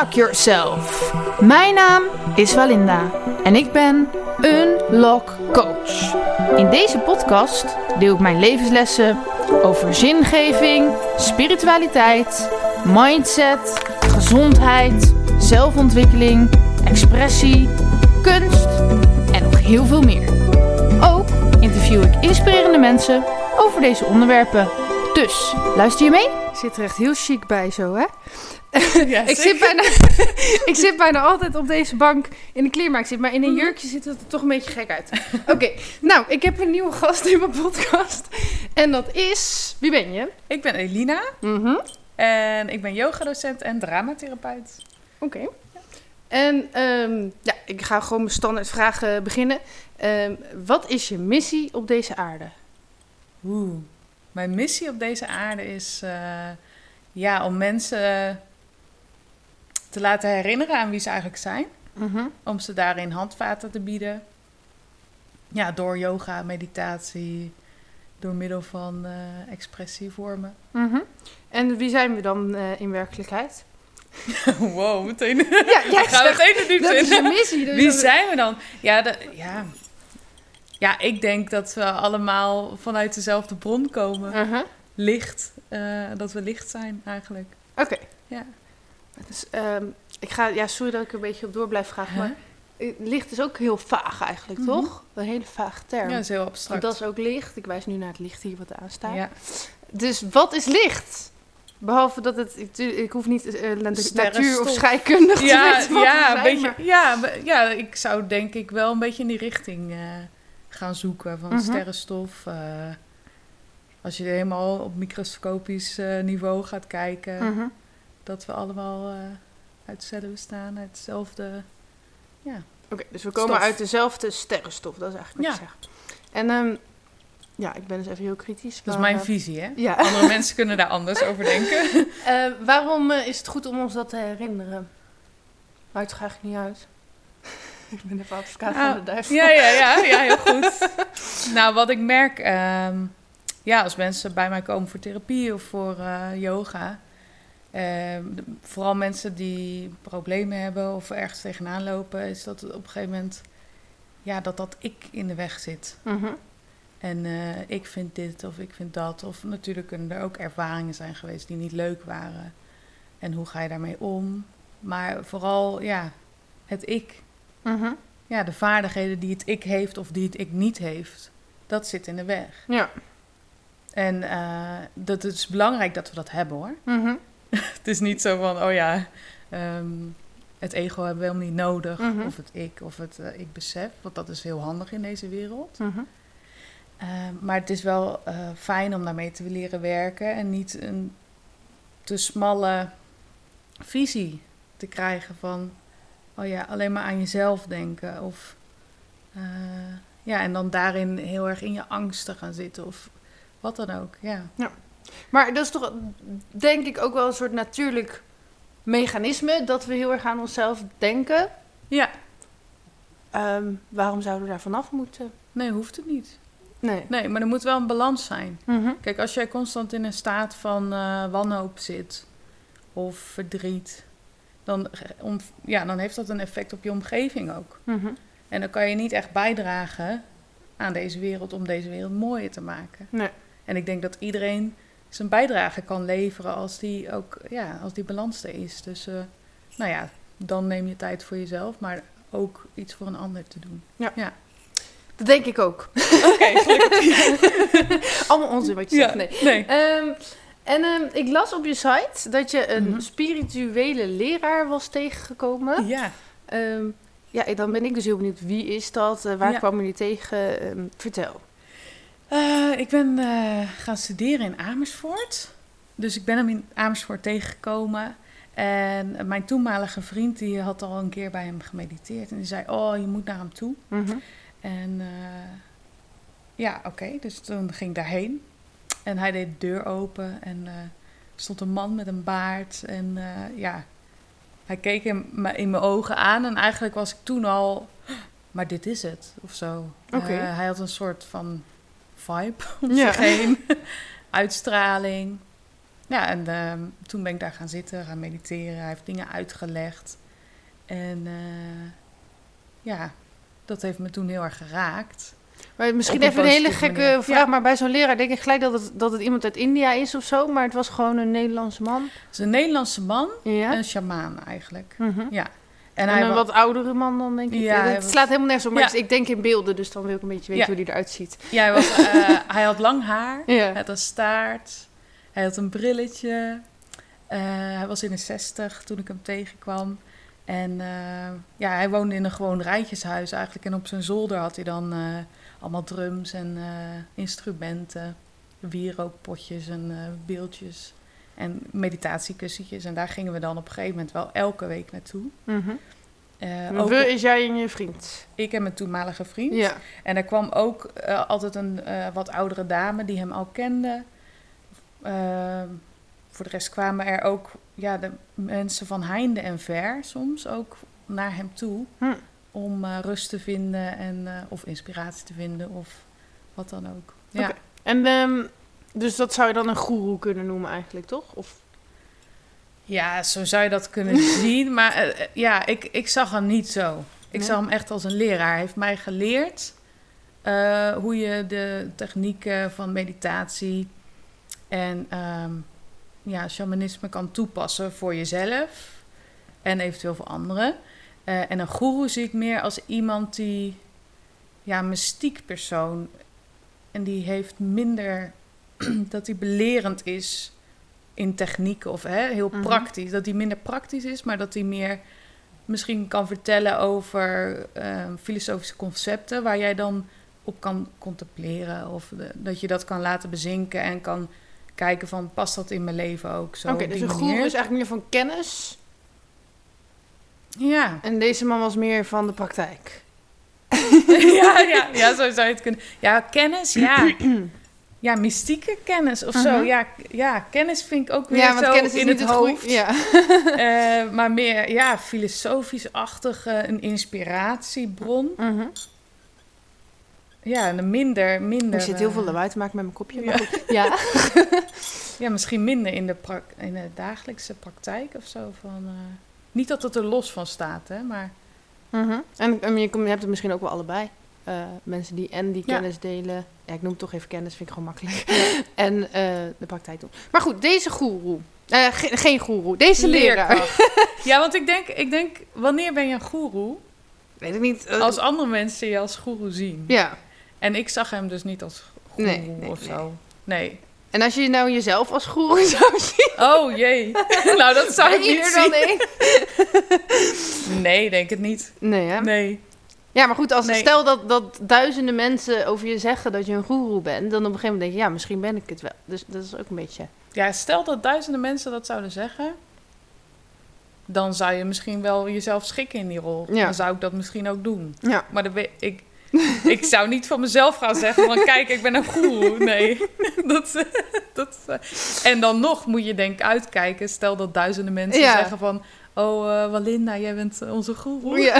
Unlock Yourself. Mijn naam is Walinda en ik ben Unlock Coach. In deze podcast deel ik mijn levenslessen over zingeving, spiritualiteit, mindset, gezondheid, zelfontwikkeling, expressie, kunst en nog heel veel meer. Ook interview ik inspirerende mensen over deze onderwerpen. Dus, luister je mee? Zit er echt heel chic bij zo, hè? Ja, ik, zit bijna, ik zit bijna altijd op deze bank in een kleermaak zit, maar in een jurkje ziet het er toch een beetje gek uit. Oké, nou, ik heb een nieuwe gast in mijn podcast. En dat is... Wie ben je? Ik ben Elina Mhm. en ik ben yogadocent en dramatherapeut. Oké. En ehm, ja, ik ga gewoon mijn standaard vragen beginnen. Ehm, wat is je missie op deze aarde? Oeh. Mijn missie op deze aarde is eh, ja, om mensen te laten herinneren aan wie ze eigenlijk zijn. Mhm. Om ze daarin handvaten te bieden. Ja, door yoga, meditatie, door middel van eh, expressievormen. Mhm. En wie zijn we dan eh, in werkelijkheid? wow, meteen. Ja, jij Gaan zegt, meteen de dat in. is je missie. Dus Wie zijn we dan? Ja, de, ja. ja, ik denk dat we allemaal vanuit dezelfde bron komen. Mhm. Licht. eh, dat we licht zijn eigenlijk. Oké. Ja. Dus, ehm, ik ga, ja, sorry dat ik er een beetje op door blijf gaan, maar licht is ook heel vaag eigenlijk, Mhm. toch? Een hele vage term. Ja, dat is heel Want abstract. dat is ook licht. Ik wijs nu naar het licht hier wat aanstaat. ja. Dus wat is licht? Behalve dat het, ik, ik hoef niet eh, natuur of scheikundig te weten ja, een zijn, beetje, maar- ja, ja, ik zou denk ik wel een beetje in die richting eh, gaan zoeken van Mhm. sterrenstof. eh, als je helemaal op microscopisch niveau gaat kijken, Mhm. Dat we allemaal eh, uit hetzelfde bestaan, uit hetzelfde. Ja. Oké, dus we komen Stof. uit dezelfde sterrenstof, dat is eigenlijk wat Ja. je zegt. En ehm, ja, ik ben dus even heel kritisch. Dat is mijn eh, visie, hè? Ja. Andere mensen kunnen daar anders over denken. Eh, waarom is het goed om ons dat te herinneren? Maakt toch eigenlijk niet uit? ik ben even advocaat Nou, van de duivel. Ja, ja, ja, ja, heel goed. nou, wat ik merk, ehm, ja, als mensen bij mij komen voor therapie of voor eh, yoga, de- vooral mensen die problemen hebben of ergens tegenaan lopen, is dat op een gegeven moment, ja, dat dat ik in de weg zit. Mhm. En eh, ik vind dit of ik vind dat. Of natuurlijk kunnen er ook ervaringen zijn geweest die niet leuk waren. En hoe ga je daarmee om? Maar vooral, ja, het ik Mhm. ja, de vaardigheden die het ik heeft of die het ik niet heeft, dat zit in de weg. Ja. En eh, dat het is belangrijk dat we dat hebben hoor. Mhm. Het is niet zo van, oh ja, ehm, het ego hebben we helemaal niet nodig. Mhm. Of het ik of het eh, ik besef, want dat is heel handig in deze wereld. Mhm. Ehm, maar het is wel eh, fijn om daarmee te leren werken en niet een te smalle visie te krijgen van, oh ja, alleen maar aan jezelf denken. Of eh, ja, en dan daarin heel erg in je angst te gaan zitten of wat dan ook. Ja, Maar dat is toch, denk ik, ook wel een soort natuurlijk mechanisme dat we heel erg aan onszelf denken. ja. Ehm, waarom zouden we daar vanaf moeten? nee, hoeft het niet. Nee. Nee, maar er moet wel een balans zijn. Mhm. Kijk, als jij constant in een staat van eh, wanhoop zit of verdriet, dan, om, ja, dan heeft dat een effect op je omgeving ook. Mhm. En dan kan je niet echt bijdragen aan deze wereld om deze wereld mooier te maken. Nee. En ik denk dat iedereen zijn bijdrage kan leveren als die ook, ja, als die balans er is. Dus, eh, nou ja, dan neem je tijd voor jezelf, maar ook iets voor een ander te doen. Dat denk ik ook. Oké, Allemaal onzin wat je zegt. Nee. nee. Ehm, en ehm, ik las op je site dat je een Mhm. spirituele leraar was tegengekomen. Ja. Ehm, ja, dan ben ik dus heel benieuwd. Wie is dat? Eh, waar Ja. kwam je die tegen? Vertel. Eh, ik ben eh, gaan studeren in Amersfoort. Dus ik ben hem in Amersfoort tegengekomen. En mijn toenmalige vriend die had al een keer bij hem gemediteerd. En die zei, oh, je moet naar hem toe. Mhm. En eh, ja, oké. Dus toen ging ik daarheen. En hij deed de deur open. En er stond een man met een baard. En ja, hij keek in, me- in mijn ogen aan. En eigenlijk was ik toen al... Maar dit is het, of zo. Hij had een soort van vibe om Ja. zich heen. Uitstraling. ja, en ehm, toen ben ik daar gaan zitten, gaan mediteren. Hij heeft dingen uitgelegd. En eh, ja, dat heeft me toen heel erg geraakt. Maar misschien een even een hele gekke manier. vraag, Ja. maar bij zo'n leraar denk ik gelijk dat het, dat het iemand uit India is of zo, maar het was gewoon een Nederlandse man. Het is een Nederlandse man, Ja. een shamaan eigenlijk. Mhm. Ja. En, En, hij een wa- wat oudere man dan, denk ik. Ja, het was- slaat helemaal nergens op, maar Ja. dus ik denk in beelden, dus dan wil ik een beetje weten Ja. hoe die eruit ziet. ja, hij, was, eh, hij had lang haar, hij had een staart, hij had een brilletje. Eh, hij was in de zestig toen ik hem tegenkwam. En eh, ja, hij woonde in een gewoon rijtjeshuis eigenlijk. En op zijn zolder had hij dan allemaal drums en instrumenten, wierookpotjes en beeldjes en meditatiekussentjes. En daar gingen we dan op een gegeven moment wel elke week naartoe. Eh, We is jij en je vriend. ik en mijn toenmalige vriend. Ja. En er kwam ook eh, altijd een eh, wat oudere dame die hem al kende. Ehm, voor de rest kwamen er ook ja, de mensen van heinde en ver soms ook naar hem toe. Hm. Om eh, rust te vinden en, eh, of inspiratie te vinden of wat dan ook. Ja, Oké. En ehm, dus dat zou je dan een goeroe kunnen noemen eigenlijk, toch? Of ja zo zou je dat kunnen zien. Maar eh, eh, ja, ik, ik zag hem niet zo. Ik Nee? zag hem echt als een leraar. Hij heeft mij geleerd eh, hoe je de technieken van meditatie en ehm, ja, shamanisme kan toepassen voor jezelf en eventueel voor anderen. En een goeroe zie ik meer als iemand die, ja, mystiek persoon. En die heeft minder, dat hij belerend is in technieken of hè, heel Mhm. praktisch. Dat hij minder praktisch is, maar dat hij meer misschien kan vertellen over ehm, filosofische concepten waar jij dan op kan contempleren. Of de- dat je dat kan laten bezinken en kan kijken van past dat in mijn leven ook zo. Oké, dus die een manier. is eigenlijk meer van kennis. Ja. En deze man was meer van de praktijk. ja, ja, ja, zo zou je het kunnen. Ja, kennis, ja. Ja, mystieke kennis of zo. Mhm. Ja, ja, kennis vind ik ook weer Ja, want zo kennis is in niet het, hoofd. Ja. Eh, maar meer, ja, filosofisch-achtige, een inspiratiebron. Mhm. Ja, en een minder, minder... Ik zit heel veel eh, lawaai te maken met mijn kopje. ja. Maar goed. Ja. Ja, misschien minder in de, in de dagelijkse praktijk of zo. Van, eh, niet dat het er los van staat, hè, maar... Mhm. En, en je hebt het misschien ook wel allebei. Eh, mensen die en die Ja. kennis delen. Ja, ik noem toch even kennis, vind ik gewoon makkelijk. en eh, de praktijk doen. Maar goed, deze goeroe. Eh, ge- geen goeroe, deze leraar. Ja, want ik denk, ik denk, wanneer ben je een goeroe? Weet ik niet. Als andere mensen je als goeroe zien. Ja. En ik zag hem dus niet als goeroe Nee, nee, of nee. zo. Nee. En als je nou jezelf als goeroe zou zien. Oh jee. nou, dat zou ik niet dan één? Nee, denk het niet. Nee, hè? Nee. Ja, maar goed, als Nee. stel dat, dat duizenden mensen over je zeggen dat je een goeroe bent, dan op een gegeven moment denk je, ja, misschien ben ik het wel. Dus dat is ook een beetje. Ja, stel dat duizenden mensen dat zouden zeggen. Dan zou je misschien wel jezelf schikken in die rol. Ja. Dan zou ik dat misschien ook doen. Ja. Maar weet ik, ik zou niet van mezelf gaan zeggen van kijk, ik ben een goeroe. Nee. dat, dat, en dan nog moet je denk ik uitkijken. Stel dat duizenden mensen Ja. zeggen van... Oh, eh, Walinda, jij bent eh, onze goeroe. Ja.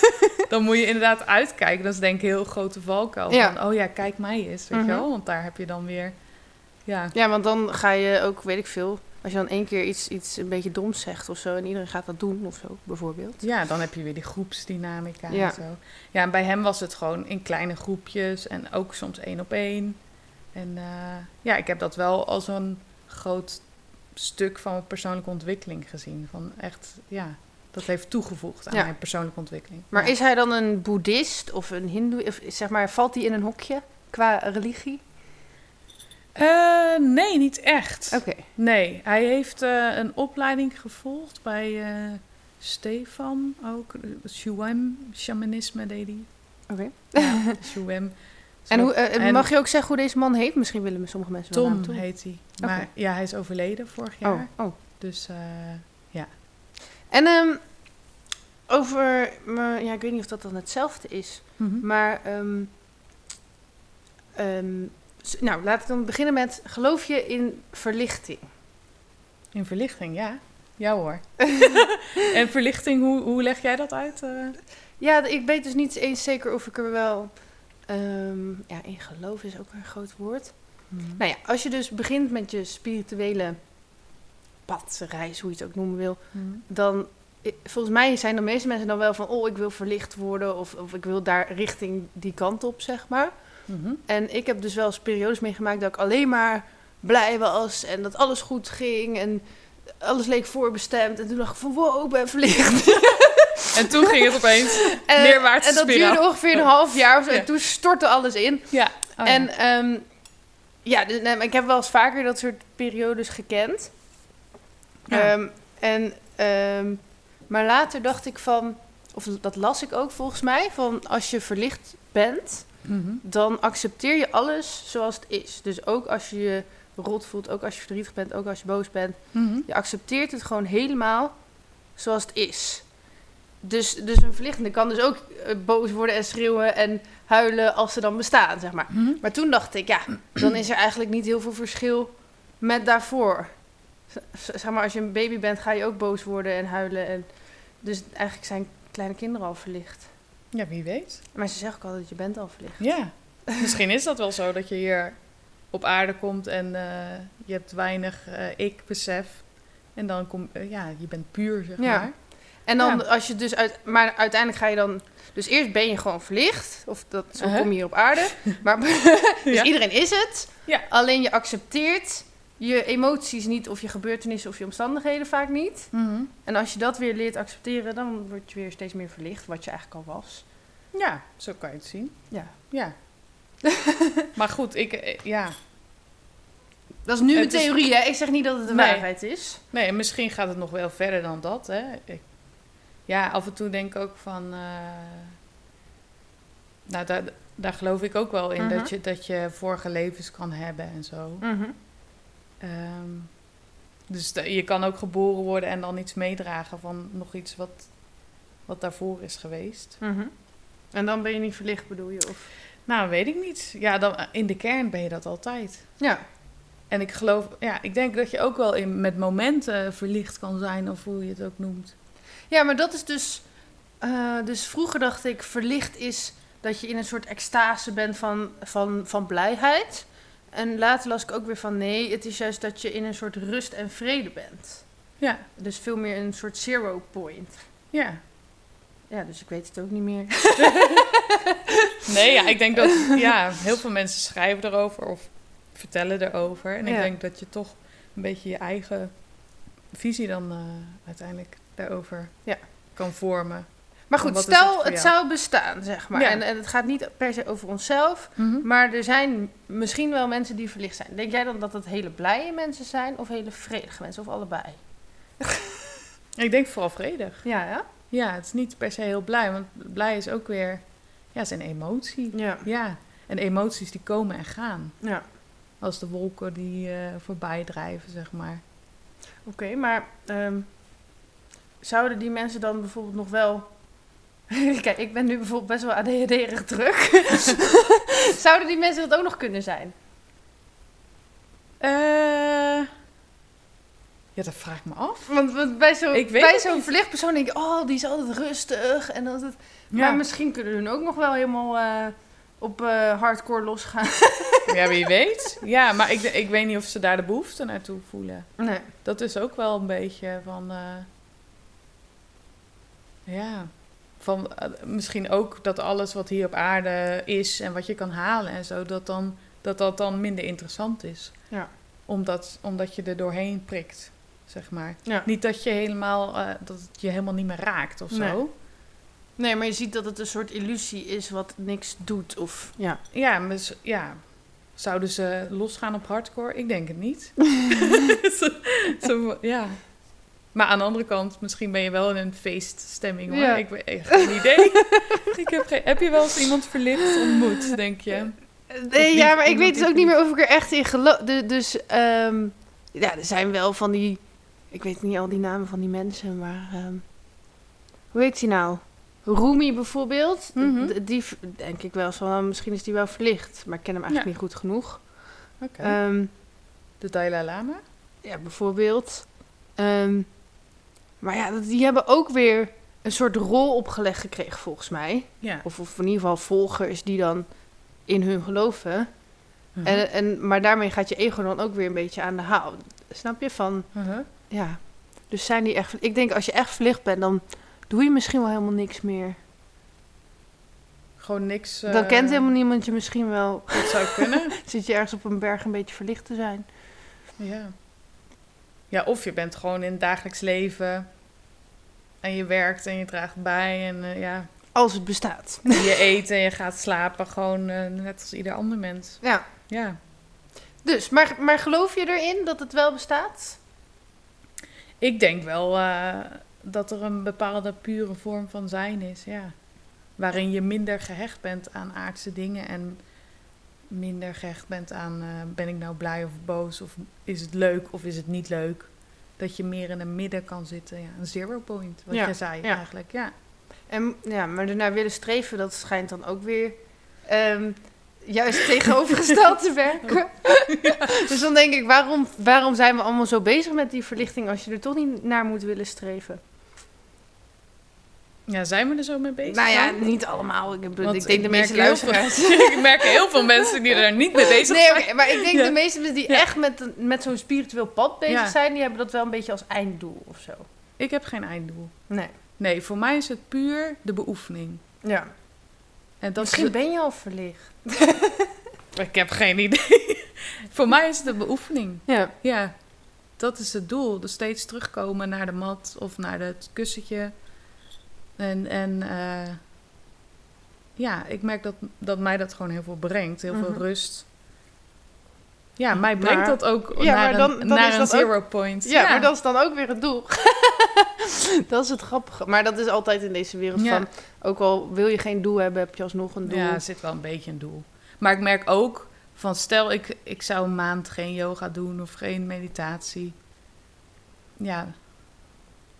Dan moet je inderdaad uitkijken. Dat is denk ik een heel grote valkuil. Ja. Van, oh ja, kijk mij eens, weet Mhm. je wel. Want daar heb je dan weer... Ja, ja, want dan ga je ook, weet ik veel, als je dan één keer iets, iets een beetje doms zegt of zo en iedereen gaat dat doen of zo, bijvoorbeeld. Ja, dan heb je weer die groepsdynamica Ja. en zo. Ja, en bij hem was het gewoon in kleine groepjes en ook soms één op één. En eh, ja, ik heb dat wel als een groot stuk van mijn persoonlijke ontwikkeling gezien. Van echt, ja, dat heeft toegevoegd aan Ja. mijn persoonlijke ontwikkeling. Maar Ja. is hij dan een boeddhist of een hindoe, of zeg maar, valt hij in een hokje qua religie? Eh, nee, niet echt. Oké. Nee, hij heeft eh, een opleiding gevolgd bij eh, Stefan ook. Shuem, shamanisme deed hij. Oké. Ja, Shuem. En hoe, eh, En- mag je ook zeggen hoe deze man heet? Misschien willen sommige mensen wel Tom naam toe. heet hij. Maar ja, hij is overleden vorig jaar. Oh, oh. Dus eh, En ehm, over, maar, ja, ik weet niet of dat dan hetzelfde is, mhm. maar ehm, ehm, nou, laat ik dan beginnen met, geloof je in verlichting? in verlichting, ja. Ja hoor. en verlichting, hoe, hoe leg jij dat uit? eh? Ja, ik weet dus niet eens zeker of ik er wel, ehm, ja, in geloof is ook een groot woord. Nou ja, als je dus begint met je spirituele pad, reis, hoe je het ook noemen wil, Mhm. dan volgens mij zijn de meeste mensen dan wel van, oh, ik wil verlicht worden of, of ik wil daar richting die kant op, zeg maar. Mhm. En ik heb dus wel eens periodes meegemaakt dat ik alleen maar blij was en dat alles goed ging en alles leek voorbestemd. En toen dacht ik van, wow, ik ben verlicht. En toen ging het opeens En, en dat duurde ongeveer een half jaar of zo. Ja. En toen stortte alles in. Ja. Oh, en ja. ehm, ja, dus, nee, ik heb wel eens vaker dat soort periodes gekend. Ja. Ehm, en, ehm, maar later dacht ik van, of dat las ik ook volgens mij, van als je verlicht bent, Mhm. dan accepteer je alles zoals het is. Dus ook als je je rot voelt, ook als je verdrietig bent, ook als je boos bent. Mhm. Je accepteert het gewoon helemaal zoals het is. Dus, dus een verlichtende kan dus ook eh, boos worden en schreeuwen en huilen als ze dan bestaan, zeg maar. Mhm. Maar toen dacht ik, ja, dan is er eigenlijk niet heel veel verschil met daarvoor. Z- Zeg maar, als je een baby bent, ga je ook boos worden en huilen. En dus eigenlijk zijn kleine kinderen al verlicht. Ja, wie weet. Maar ze zeggen ook altijd, je bent al verlicht. Ja. Misschien is dat wel zo dat je hier op aarde komt en eh, je hebt weinig eh, ik-besef. En dan kom ja, je bent puur, zeg Ja. maar. En dan Ja. als je dus uit, maar uiteindelijk ga je dan, dus eerst ben je gewoon verlicht, of dat zo Uh-huh. kom je hier op aarde. Maar dus Ja. iedereen is het. Ja. Alleen je accepteert je emoties niet, of je gebeurtenissen of je omstandigheden vaak niet. Mhm. En als je dat weer leert accepteren, dan word je weer steeds meer verlicht, wat je eigenlijk al was. Ja, zo kan je het zien. Ja. Ja. maar goed, ik, eh, ja. Dat is nu mijn is- theorie, hè? Ik zeg niet dat het de Nee. waarheid is. Nee, misschien gaat het nog wel verder dan dat, hè. Ik, ja, af en toe denk ik ook van... eh, nou, daar, daar geloof ik ook wel in, Mhm. dat, je, dat je vorige levens kan hebben en zo. Mhm. Ehm, dus je kan ook geboren worden en dan iets meedragen van nog iets wat, wat daarvoor is geweest. Mhm. En dan ben je niet verlicht, bedoel je? Of... Nou, weet ik niet. Ja, dan, in de kern ben je dat altijd. Ja. En ik geloof, ja, ik denk dat je ook wel in, met momenten verlicht kan zijn, of hoe je het ook noemt. Ja, maar dat is dus... eh, dus vroeger dacht ik, verlicht is dat je in een soort extase bent van, van, van blijheid. En later las ik ook weer van, nee, het is juist dat je in een soort rust en vrede bent. Ja, Dus veel meer een soort zero point. ja. Ja, dus ik weet het ook niet meer. Nee, ja, ik denk dat ja, heel veel mensen schrijven erover of vertellen erover. En ik denk dat je toch een beetje je eigen visie dan eh, uiteindelijk daarover Ja. kan vormen. Maar goed, het stel het, zou bestaan, zeg maar. Ja. En, en het gaat niet per se over onszelf. Mhm. Maar er zijn misschien wel mensen die verlicht zijn. Denk jij dan dat het hele blije mensen zijn of hele vredige mensen? Of allebei? Ik denk vooral vredig. Ja, ja? Ja, het is niet per se heel blij, want blij is ook weer, ja, het is een emotie. Ja. Ja, en emoties die komen en gaan. ja. Als de wolken die eh, voorbij drijven, zeg maar. Oké, maar ehm, zouden die mensen dan bijvoorbeeld nog wel... Kijk, ik ben nu bijvoorbeeld best wel ADHD-erig druk. zouden die mensen dat ook nog kunnen zijn? Eh ja, dat vraag ik me af. Want, want bij zo'n Ik niet. verlicht persoon denk je... Oh, die is altijd rustig. En altijd... Ja, Maar misschien kunnen hun ook nog wel helemaal eh, op eh, hardcore losgaan. ja wie weet. Ja, maar ik, ik weet niet of ze daar de behoefte naartoe voelen. Nee. Dat is ook wel een beetje van... ja, van eh, misschien ook dat alles wat hier op aarde is en wat je kan halen en zo, dat dan, dat, dat dan minder interessant is. Ja. Omdat, omdat je er doorheen prikt, zeg maar. Ja. Niet dat je helemaal, eh, dat het je helemaal niet meer raakt of zo. Nee. Nee, maar je ziet dat het een soort illusie is wat niks doet. Of, ja. Ja, maar ja. Zouden ze losgaan op hardcore? Ik denk het niet. zo, zo- ja. Maar aan de andere kant, misschien ben je wel in een feeststemming hoor. Ja. Ik heb geen idee. ik heb, geen, heb je wel eens iemand verlicht ontmoet, denk je? Nee, ja, maar ik weet dus ook niet meer of ik er echt in geloof. Dus, ehm, ja, er zijn wel van die... Ik weet niet al die namen van die mensen, maar... ehm, hoe heet die nou? Rumi bijvoorbeeld. Mhm. Die denk ik wel eens van, nou, misschien is die wel verlicht. Maar ik ken hem eigenlijk Ja. niet goed genoeg. Oké. Ehm, de Dalai Lama? Ja, bijvoorbeeld. Ehm, maar ja, die hebben ook weer een soort rol opgelegd gekregen, volgens mij. Ja. Of, of in ieder geval volgers die dan in hun geloven. Mhm. En, en, maar daarmee gaat je ego dan ook weer een beetje aan de haal. Snap je? Van, Mhm. ja. Dus zijn die echt... Ik denk als je echt verlicht bent, dan doe je misschien wel helemaal niks meer. Gewoon niks. dan eh, kent helemaal niemand je misschien wel. Dat zou kunnen. Zit je ergens op een berg een beetje verlicht te zijn. ja. Ja, of je bent gewoon in het dagelijks leven. En je werkt en je draagt bij. En eh, ja, Als het bestaat. je eet en je gaat slapen. Gewoon eh, net als ieder ander mens. Ja. Ja. Dus, maar, maar geloof je erin dat het wel bestaat? Ik denk wel eh, dat er een bepaalde pure vorm van zijn is, ja. Waarin je minder gehecht bent aan aardse dingen en minder gehecht bent aan eh, ben ik nou blij of boos of is het leuk of is het niet leuk. Dat je meer in een midden kan zitten, ja, een zero point, wat Ja, jij zei ja. eigenlijk, ja. En, ja, maar ernaar willen streven, dat schijnt dan ook weer ehm, juist tegenovergesteld te werken. Dus dan denk ik, waarom, waarom zijn we allemaal zo bezig met die verlichting als je er toch niet naar moet willen streven? Ja, zijn we er zo mee bezig nou ja, dan? niet allemaal. Ik, heb- ik denk de merk meeste veel- luisteraars. ik merk heel veel mensen die er niet mee bezig Nee, zijn. oké, maar ik denk Ja. de meeste mensen die Ja. echt met, met zo'n spiritueel pad bezig Ja. zijn, die hebben dat wel een beetje als einddoel of zo. Ik heb geen einddoel. Nee. Nee, voor mij is het puur de beoefening. Ja. En dat Misschien is, ben je al verlicht. Ik heb geen idee. voor mij is het de beoefening. Ja. Ja, dat is het doel. Dus steeds terugkomen naar de mat of naar het kussentje. En, en eh, ja, ik merk dat, dat mij dat gewoon heel veel brengt. Heel Mhm. veel rust. Ja, mij brengt Maar- dat ook Ja, naar maar dan- een, dan naar is een dat ook- zero point. Ja, maar dat is dan ook weer het doel. dat is het grappige. Maar dat is altijd in deze wereld Ja. van... Ook al wil je geen doel hebben, heb je alsnog een doel. Ja, er zit wel een beetje een doel. Maar ik merk ook van stel ik, ik zou een maand geen yoga doen of geen meditatie. Ja,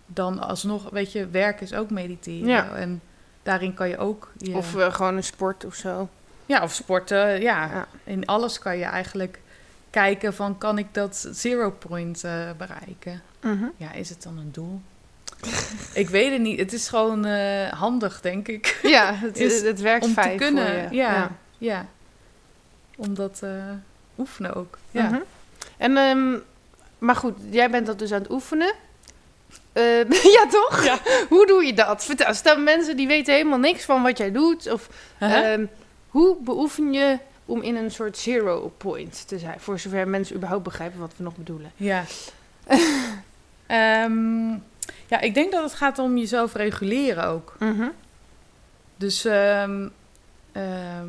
dan alsnog, weet je, werk is ook mediteren. Ja. En daarin kan je ook... Je, Of eh, gewoon een sport of zo. ja, of sporten. Ja. Ja. in alles kan je eigenlijk kijken van kan ik dat zero point eh, bereiken. Mhm. Ja, is het dan een doel? ik weet het niet. Het is gewoon eh, handig, denk ik. Ja, het, Is het werkt om te kunnen, voor je. ja. Ja, om dat oefenen ook. Ja. Mhm. En, ehm, maar goed, jij bent dat dus aan het oefenen. Eh, ja, toch? Ja. Hoe doe je dat? Vertel, stel mensen die weten helemaal niks van wat jij doet. Of Uh-huh. ehm, hoe beoefen je om in een soort zero point te zijn? Voor zover mensen überhaupt begrijpen wat we nog bedoelen. Ja. Ehm, ja, ik denk dat het gaat om jezelf reguleren ook. Mhm. Dus ehm, ehm,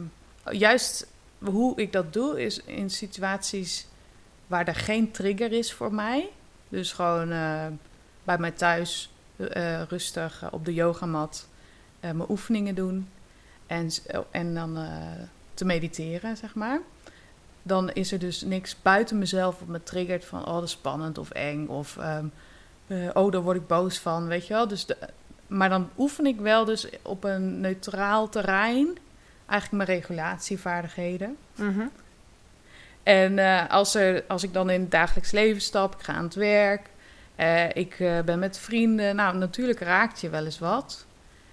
juist hoe ik dat doe is in situaties waar er geen trigger is voor mij. Dus gewoon bij mij thuis eh, rustig eh, op de yogamat eh, mijn oefeningen doen en, en dan te mediteren, zeg maar. Dan is er dus niks buiten mezelf wat me triggert van oh, dat is spannend of eng of ehm, eh, oh, daar word ik boos van, weet je wel. Dus de, maar dan oefen ik wel dus op een neutraal terrein eigenlijk mijn regulatievaardigheden. Mhm. En als, er, als ik dan in het dagelijks leven stap, ik ga aan het werk, eh, ik eh, ben met vrienden, nou natuurlijk raakt je wel eens wat.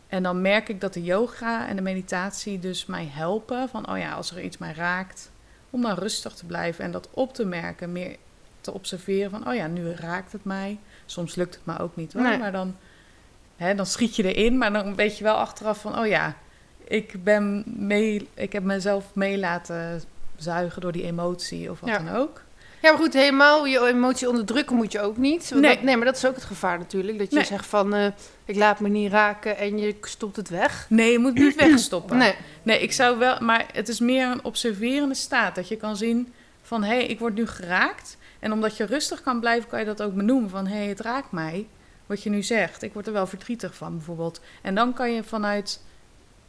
En dan merk ik dat de yoga en de meditatie dus mij helpen van, oh ja, als er iets mij raakt, om dan rustig te blijven en dat op te merken, meer te observeren van, oh ja, nu raakt het mij. Soms lukt het me ook niet hoor, Nee. maar dan, hè, dan schiet je erin, maar dan weet je wel achteraf van, oh ja, ik, ben mee, ik heb mezelf mee laten zuigen door die emotie of wat Ja. dan ook. Ja, maar goed, helemaal je emotie onderdrukken moet je ook niet. Want Nee. dat- nee, maar dat is ook het gevaar natuurlijk. Dat je Nee. zegt van, eh, ik laat me niet raken en je stopt het weg. Nee, je moet niet wegstoppen. Nee. Nee, ik zou wel, maar het is meer een observerende staat. Dat je kan zien van, hé, hey, ik word nu geraakt. En omdat je rustig kan blijven, kan je dat ook benoemen. Van, hé, hey, het raakt mij. Wat je nu zegt. Ik word er wel verdrietig van, bijvoorbeeld. En dan kan je vanuit,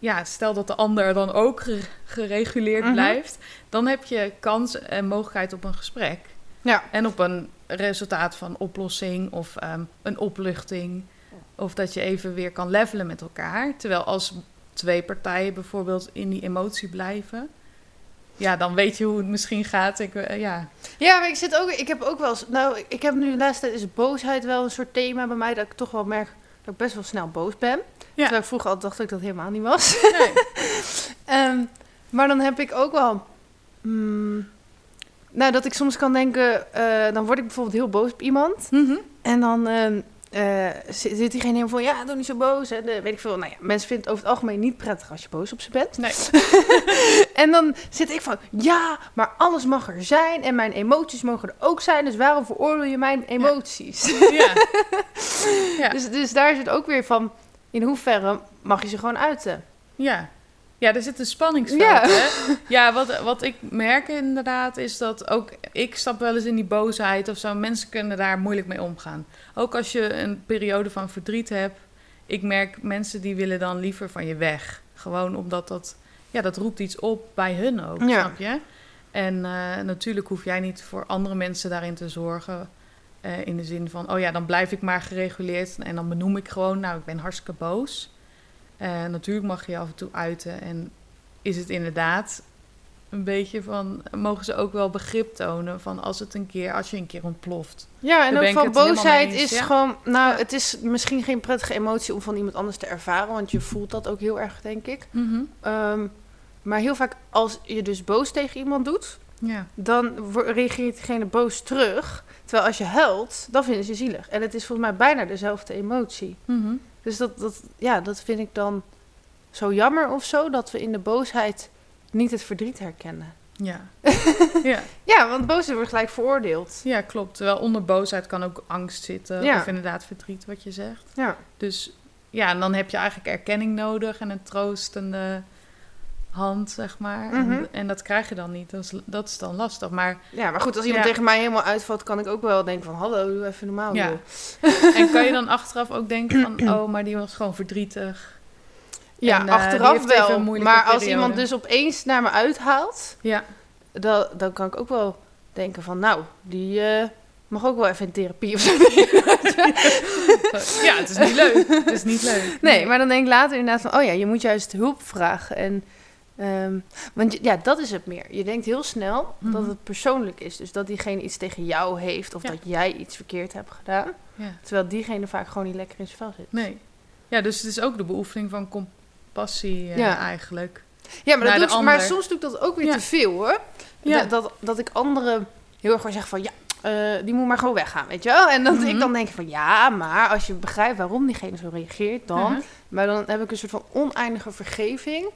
ja, stel dat de ander dan ook ge- gereguleerd Mhm. blijft. Dan heb je kans en mogelijkheid op een gesprek. Ja. En op een resultaat van oplossing of ehm, een opluchting. Of dat je even weer kan levelen met elkaar. Terwijl als twee partijen bijvoorbeeld in die emotie blijven. Ja, dan weet je hoe het misschien gaat. Ik, eh, ja. Ja, maar ik zit ook, ik heb ook wel nou, ik heb nu de laatste tijd is boosheid wel een soort thema bij mij, dat ik toch wel merk dat ik best wel snel boos ben. Terwijl ik vroeger altijd dacht dat ik dat helemaal niet was. Nee. Ehm, maar dan heb ik ook wel, mm, nou, dat ik soms kan denken, eh, dan word ik bijvoorbeeld heel boos op iemand. Mhm. En dan ehm, eh, zit, zit diegene helemaal van, ja, doe niet zo boos. En weet ik veel. Nou ja, mensen vinden het over het algemeen niet prettig als je boos op ze bent. Nee. en dan zit ik van, ja, maar alles mag er zijn. En mijn emoties mogen er ook zijn. Dus waarom veroordeel je mijn emoties? Ja. ja. Dus, dus daar zit ook weer van, in hoeverre mag je ze gewoon uiten? Ja. Ja, er zit een spanningsveld, Ja. hè? Ja, wat, wat ik merk inderdaad is dat ook... Ik stap wel eens in die boosheid of zo. Mensen kunnen daar moeilijk mee omgaan. Ook als je een periode van verdriet hebt. Ik merk mensen die willen dan liever van je weg. Gewoon omdat dat... Ja, dat roept iets op bij hun ook, Ja. snap je? En eh, natuurlijk hoef jij niet voor andere mensen daarin te zorgen. Eh, in de zin van, oh ja, dan blijf ik maar gereguleerd. En dan benoem ik gewoon, nou, ik ben hartstikke boos. Eh, natuurlijk mag je af en toe uiten. En is het inderdaad een beetje van... Mogen ze ook wel begrip tonen van als het een keer... Als je een keer ontploft. Ja, en ook van boosheid is ja. gewoon... Nou, Ja. het is misschien geen prettige emotie om van iemand anders te ervaren. Want je voelt dat ook heel erg, denk ik. Ehm, maar heel vaak als je dus boos tegen iemand doet... Ja. dan reageert diegene boos terug. Terwijl als je huilt, dan vinden ze zielig. En het is volgens mij bijna dezelfde emotie. Mhm. Dus dat, dat, ja, dat vind ik dan zo jammer of zo... dat we in de boosheid niet het verdriet herkennen. Ja. ja. Ja, want boosheid wordt gelijk veroordeeld. ja, klopt. Terwijl onder boosheid kan ook angst zitten. Ja. Of inderdaad verdriet, wat je zegt. Ja. Dus ja, en dan heb je eigenlijk erkenning nodig... en een troostende hand, zeg maar. Mhm. en, en dat krijg je dan niet. Dat is, dat is dan lastig. Maar Ja, maar goed, als iemand Ja. tegen mij helemaal uitvalt, kan ik ook wel denken van... Hallo, doe even normaal. Ja. En kan je dan achteraf ook denken van... oh, maar die was gewoon verdrietig. Ja, En, eh, achteraf even wel. Maar als iemand dus opeens naar me uithaalt... Ja, Dan, dan kan ik ook wel denken van... Nou, die eh, mag ook wel even in therapie of zo. ja het is niet leuk. Het is niet leuk. Nee, maar dan denk ik later inderdaad van... Oh ja, je moet juist hulp vragen. En, ehm, want ja, dat is het meer. Je denkt heel snel dat Mhm. het persoonlijk is. Dus dat diegene iets tegen jou heeft... of Ja. dat jij iets verkeerd hebt gedaan. Ja, Terwijl diegene vaak gewoon niet lekker in zijn vel zit. nee. Ja, dus het is ook de beoefening van compassie eh, Ja. eigenlijk. Ja, maar, dat naar doe de ik- maar soms doe ik dat ook weer te veel hoor. Ja. Dat, dat, dat ik anderen heel erg gewoon zeg van ja, eh, die moet maar gewoon weggaan, weet je wel? En dat Mhm. ik dan denk van ja, maar als je begrijpt waarom diegene zo reageert, dan. Mhm. Maar dan heb ik een soort van oneindige vergeving.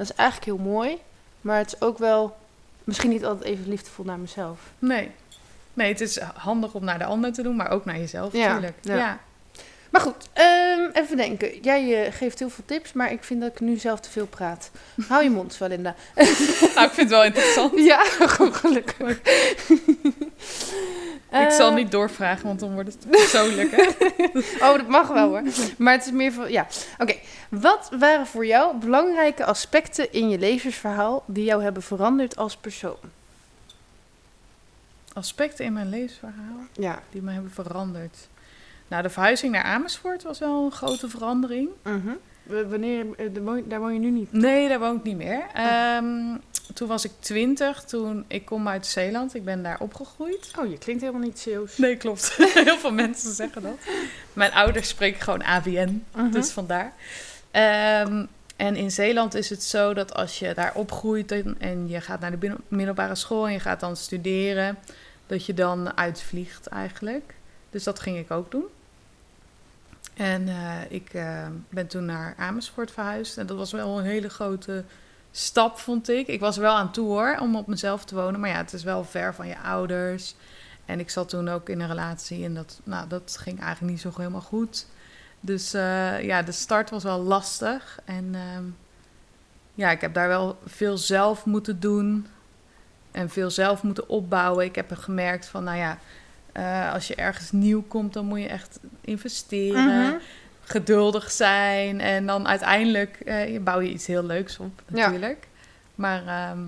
Dat is eigenlijk heel mooi. Maar het is ook wel misschien niet altijd even liefdevol naar mezelf. Nee. Nee, het is handig om naar de ander te doen, maar ook naar jezelf Ja, natuurlijk. ja. Ja. Maar goed, ehm, even denken. Jij eh, geeft heel veel tips, maar ik vind dat ik nu zelf te veel praat. Hou je mond, Valinda. Nou, ik vind het wel interessant. Ja, goed, gelukkig. Ik zal Eh, niet doorvragen, want dan wordt het te persoonlijk. Hè? Oh, dat mag wel hoor. Maar het is meer van, ja. Oké, wat waren voor jou belangrijke aspecten in je levensverhaal die jou hebben veranderd als persoon? Aspecten in mijn levensverhaal Ja. die me hebben veranderd. Nou, de verhuizing naar Amersfoort was wel een grote verandering. Mhm. Wanneer, eh, daar woon, je nu niet? Nee, daar woon ik niet meer. Ehm, toen was ik twintig. Toen ik kom uit Zeeland. Ik ben daar opgegroeid. Oh, je klinkt helemaal niet Zeeuws. Nee, klopt. Heel veel mensen zeggen dat. Mijn ouders spreken gewoon ABN, Mhm. dus vandaar. Ehm, en in Zeeland is het zo dat als je daar opgroeit en, en je gaat naar de middelbare school en je gaat dan studeren, dat je dan uitvliegt eigenlijk. Dus dat ging ik ook doen. En eh, ik eh, ben toen naar Amersfoort verhuisd. En dat was wel een hele grote stap, vond ik. Ik was wel aan toe hoor, om op mezelf te wonen. Maar ja, het is wel ver van je ouders. En ik zat toen ook in een relatie en dat, nou, dat ging eigenlijk niet zo helemaal goed. Dus eh, ja, de start was wel lastig. En ehm, ja, ik heb daar wel veel zelf moeten doen. En veel zelf moeten opbouwen. Ik heb er gemerkt van, nou ja, eh, als je ergens nieuw komt, dan moet je echt investeren. Mhm. Geduldig zijn. En dan uiteindelijk eh, je bouw je iets heel leuks op, Ja. natuurlijk. Maar ehm,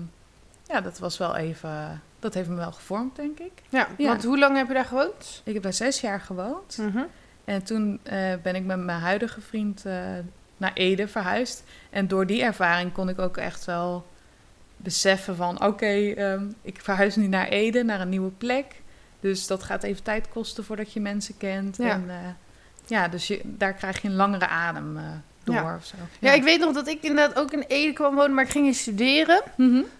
ja, dat was wel even... Dat heeft me wel gevormd, denk ik. Ja, Ja. want hoe lang heb je daar gewoond? Ik heb daar zes jaar gewoond. Mhm. En toen eh, ben ik met mijn huidige vriend naar Ede verhuisd. En door die ervaring kon ik ook echt wel beseffen van... oké, ehm, ik verhuis nu naar Ede, naar een nieuwe plek. Dus dat gaat even tijd kosten voordat je mensen kent. Ja. En eh, ja, dus je, daar krijg je een langere adem eh, door Ja. of zo. Ja, ik weet nog dat ik inderdaad ook in Ede kwam wonen, maar ik ging hier studeren.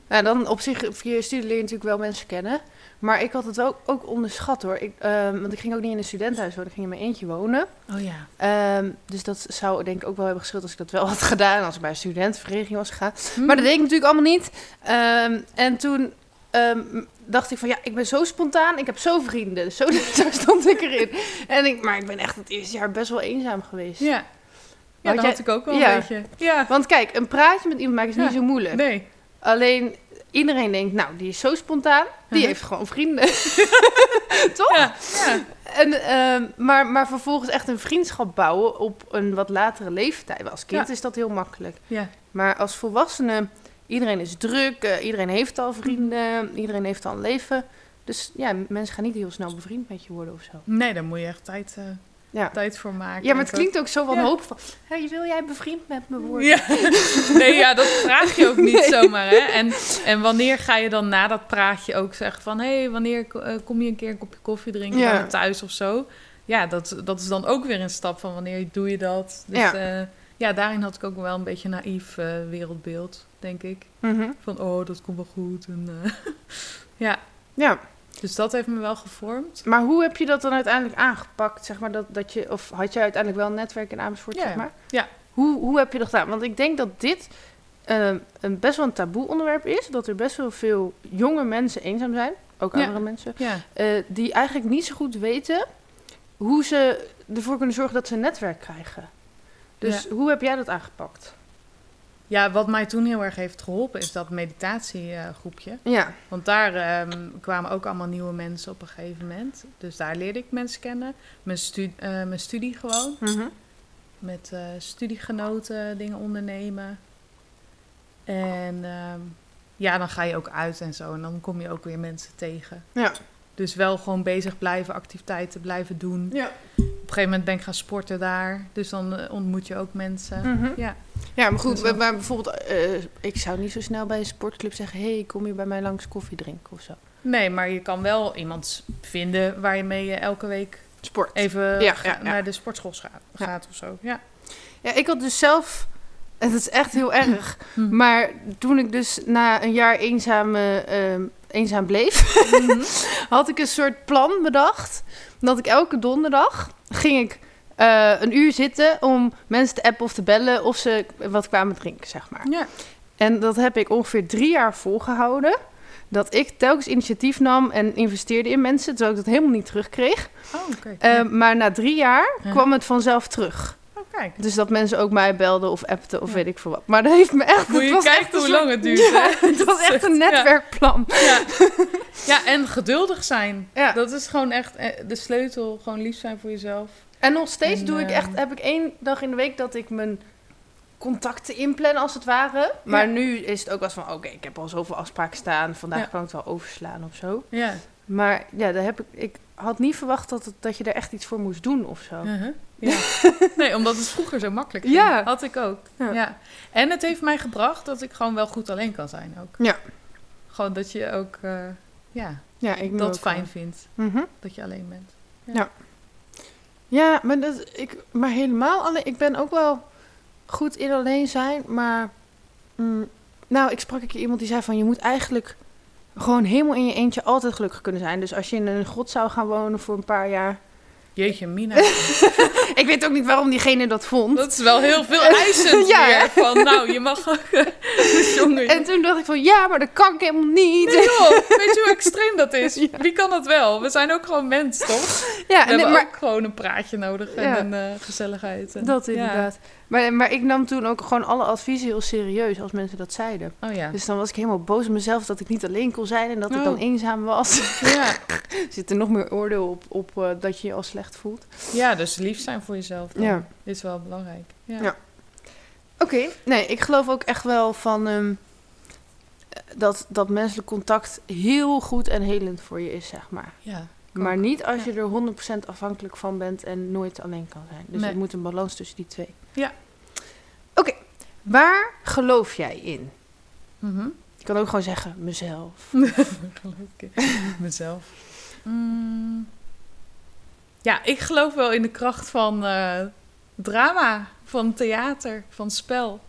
Nou, dan op zich, via je studie leer je natuurlijk wel mensen kennen. Maar ik had het ook, ook onderschat hoor. Ik, ehm, want ik ging ook niet in een studentenhuis wonen, ik ging in mijn eentje wonen. Oh ja. Ehm, dus dat zou denk ik ook wel hebben geschild als ik dat wel had gedaan. Als ik bij een studentenvereniging was gegaan. Mhm. Maar dat deed ik natuurlijk allemaal niet. Ehm, en toen dacht ik van ja, ik ben zo spontaan. Ik heb zo vrienden. Zo, zo stond ik erin. En ik, maar ik ben echt het eerste jaar best wel eenzaam geweest. Ja. Dat jij- had ik ook wel Ja. een beetje. Ja. Want kijk, een praatje met iemand maken is Ja. niet zo moeilijk. Nee. Alleen iedereen denkt, nou, die is zo spontaan. Die heeft gewoon vrienden. Toch? Ja. ja. En, ehm, maar, maar vervolgens echt een vriendschap bouwen op een wat latere leeftijd. Als kind Ja. is dat heel makkelijk. Ja. Maar als volwassene, iedereen is druk, eh, iedereen heeft al vrienden, iedereen heeft al een leven. Dus ja, mensen gaan niet heel snel bevriend met je worden of zo. Nee, daar moet je echt tijd, eh, Ja. tijd voor maken. Ja, maar het klinkt ook zo Ja. wanhopig. van, hey, wil jij bevriend met me worden? Ja. Nee, ja, dat vraag je ook niet Nee. zomaar. Hè? En, en wanneer ga je dan na dat praatje ook zeggen van... hé, hey, wanneer eh, kom je een keer een kopje koffie drinken Ja. thuis of zo? Ja, dat, dat is dan ook weer een stap van wanneer doe je dat? Dus Ja. ja, ja daarin had ik ook wel een beetje een naïef wereldbeeld, denk ik. Mhm. Van, oh, dat komt wel goed. En, eh, ja, ja, dus dat heeft me wel gevormd. maar hoe heb je dat dan uiteindelijk aangepakt? Zeg maar dat, dat je, of had jij uiteindelijk wel een netwerk in Amersfoort? Ja, zeg maar? ja. Hoe, hoe heb je dat gedaan? Want ik denk dat dit ehm, een best wel een taboe onderwerp is. Dat er best wel veel jonge mensen eenzaam zijn. Ook Ja. oudere mensen. Ja, eh, die eigenlijk niet zo goed weten hoe ze ervoor kunnen zorgen dat ze een netwerk krijgen. Dus hoe heb jij dat aangepakt? Ja, wat mij toen heel erg heeft geholpen is dat meditatiegroepje. Ja. Want daar ehm, kwamen ook allemaal nieuwe mensen op een gegeven moment. Dus daar leerde ik mensen kennen. Mijn, stu- eh, mijn studie gewoon. Mhm. Met eh, studiegenoten dingen ondernemen. En ehm, ja, dan ga je ook uit en zo. En dan kom je ook weer mensen tegen. Ja. Dus wel gewoon bezig blijven, activiteiten blijven doen. Ja. Op een gegeven moment ben ik gaan sporten daar. Dus dan eh, ontmoet je ook mensen. Mhm. Ja. Ja, maar goed, Dus maar bijvoorbeeld, eh, ik zou niet zo snel bij een sportclub zeggen: hey, kom je bij mij langs koffie drinken of zo. Nee, maar je kan wel iemand vinden waar je mee eh, elke week Sport. even Ja, naar de sportschool gaat, gaat of zo. Ja. Ja, ik had dus zelf, dat is echt heel erg, Hm. maar toen ik dus na een jaar eenzaam, eh, ehm, eenzaam bleef, Mhm. had ik een soort plan bedacht. Dat ik elke donderdag ging ik eh, een uur zitten om mensen te appen of te bellen of ze wat kwamen drinken, zeg maar. Ja. En dat heb ik ongeveer drie jaar volgehouden. Dat ik telkens initiatief nam en investeerde in mensen, terwijl ik dat helemaal niet terugkreeg. Oh, oké. Eh, Maar na drie jaar Ja. kwam het vanzelf terug. Kijk. Dus dat mensen ook mij belden of appten of Ja. weet ik veel wat. Maar dat heeft me echt... Moet het je was kijken hoe lang het duurt, Ja, hè? het was echt een netwerkplan. Ja. ja, en geduldig zijn. Ja. Dat is gewoon echt eh, de sleutel. Gewoon lief zijn voor jezelf. En nog steeds En, doe ik eh, echt, heb ik één dag in de week dat ik mijn contacten inplan als het ware. Maar Ja. nu is het ook wel eens van, oké, ik heb al zoveel afspraken staan. Vandaag Ja. kan ik het wel overslaan of zo. Ja. Maar ja, daar heb ik, ik had niet verwacht dat, het, dat je er echt iets voor moest doen of zo. Uh-huh. ja. Nee, omdat het vroeger zo makkelijk ging. Ja. Had ik ook. Ja. Ja. En het heeft mij gebracht dat ik gewoon wel goed alleen kan zijn ook. Ja. Gewoon dat je ook eh, ja, Ja, ik dat fijn wel. vindt. Mhm. Dat je alleen bent. Ja, maar, dat, ik, maar helemaal alleen. Ik ben ook wel goed in alleen zijn, maar. mm, nou, ik sprak een keer iemand die zei van je moet eigenlijk gewoon helemaal in je eentje altijd gelukkig kunnen zijn. Dus als je in een grot zou gaan wonen voor een paar jaar. Jeetje, Mina. Ik weet ook niet waarom diegene dat vond. Dat is wel heel veel eisend Ja. weer. Van, nou, je mag ook... eh, jongen. En toen dacht ik van ja, maar dat kan ik helemaal niet. Nee, joh, weet je hoe extreem dat is? Ja. Wie kan dat wel? We zijn ook gewoon mens, toch? Ja, We en, hebben maar ook gewoon een praatje nodig en Ja. een eh, gezelligheid. En- dat inderdaad. Maar, maar ik nam toen ook gewoon alle adviezen heel serieus als mensen dat zeiden. Oh ja. Dus dan was ik helemaal boos op mezelf dat ik niet alleen kon zijn en dat ik Oh. dan eenzaam was. ja. Zit er nog meer oordeel op, op eh, dat je je al slecht voelt. ja, dus lief zijn voor jezelf. dan. Ja. Is wel belangrijk. Ja. Ja. Oké, nee, ik geloof ook echt wel van ehm, dat, dat menselijk contact heel goed en helend voor je is, zeg maar. ja. Maar niet als je er 100% afhankelijk van bent en nooit alleen kan zijn. Dus Nee. er moet een balans tussen die twee. Ja. Waar geloof jij in? Mhm. Je kan ook gewoon zeggen mezelf. Geloof ik mezelf. Mm. Ja, ik geloof wel in de kracht van, eh, drama, van theater, van spel.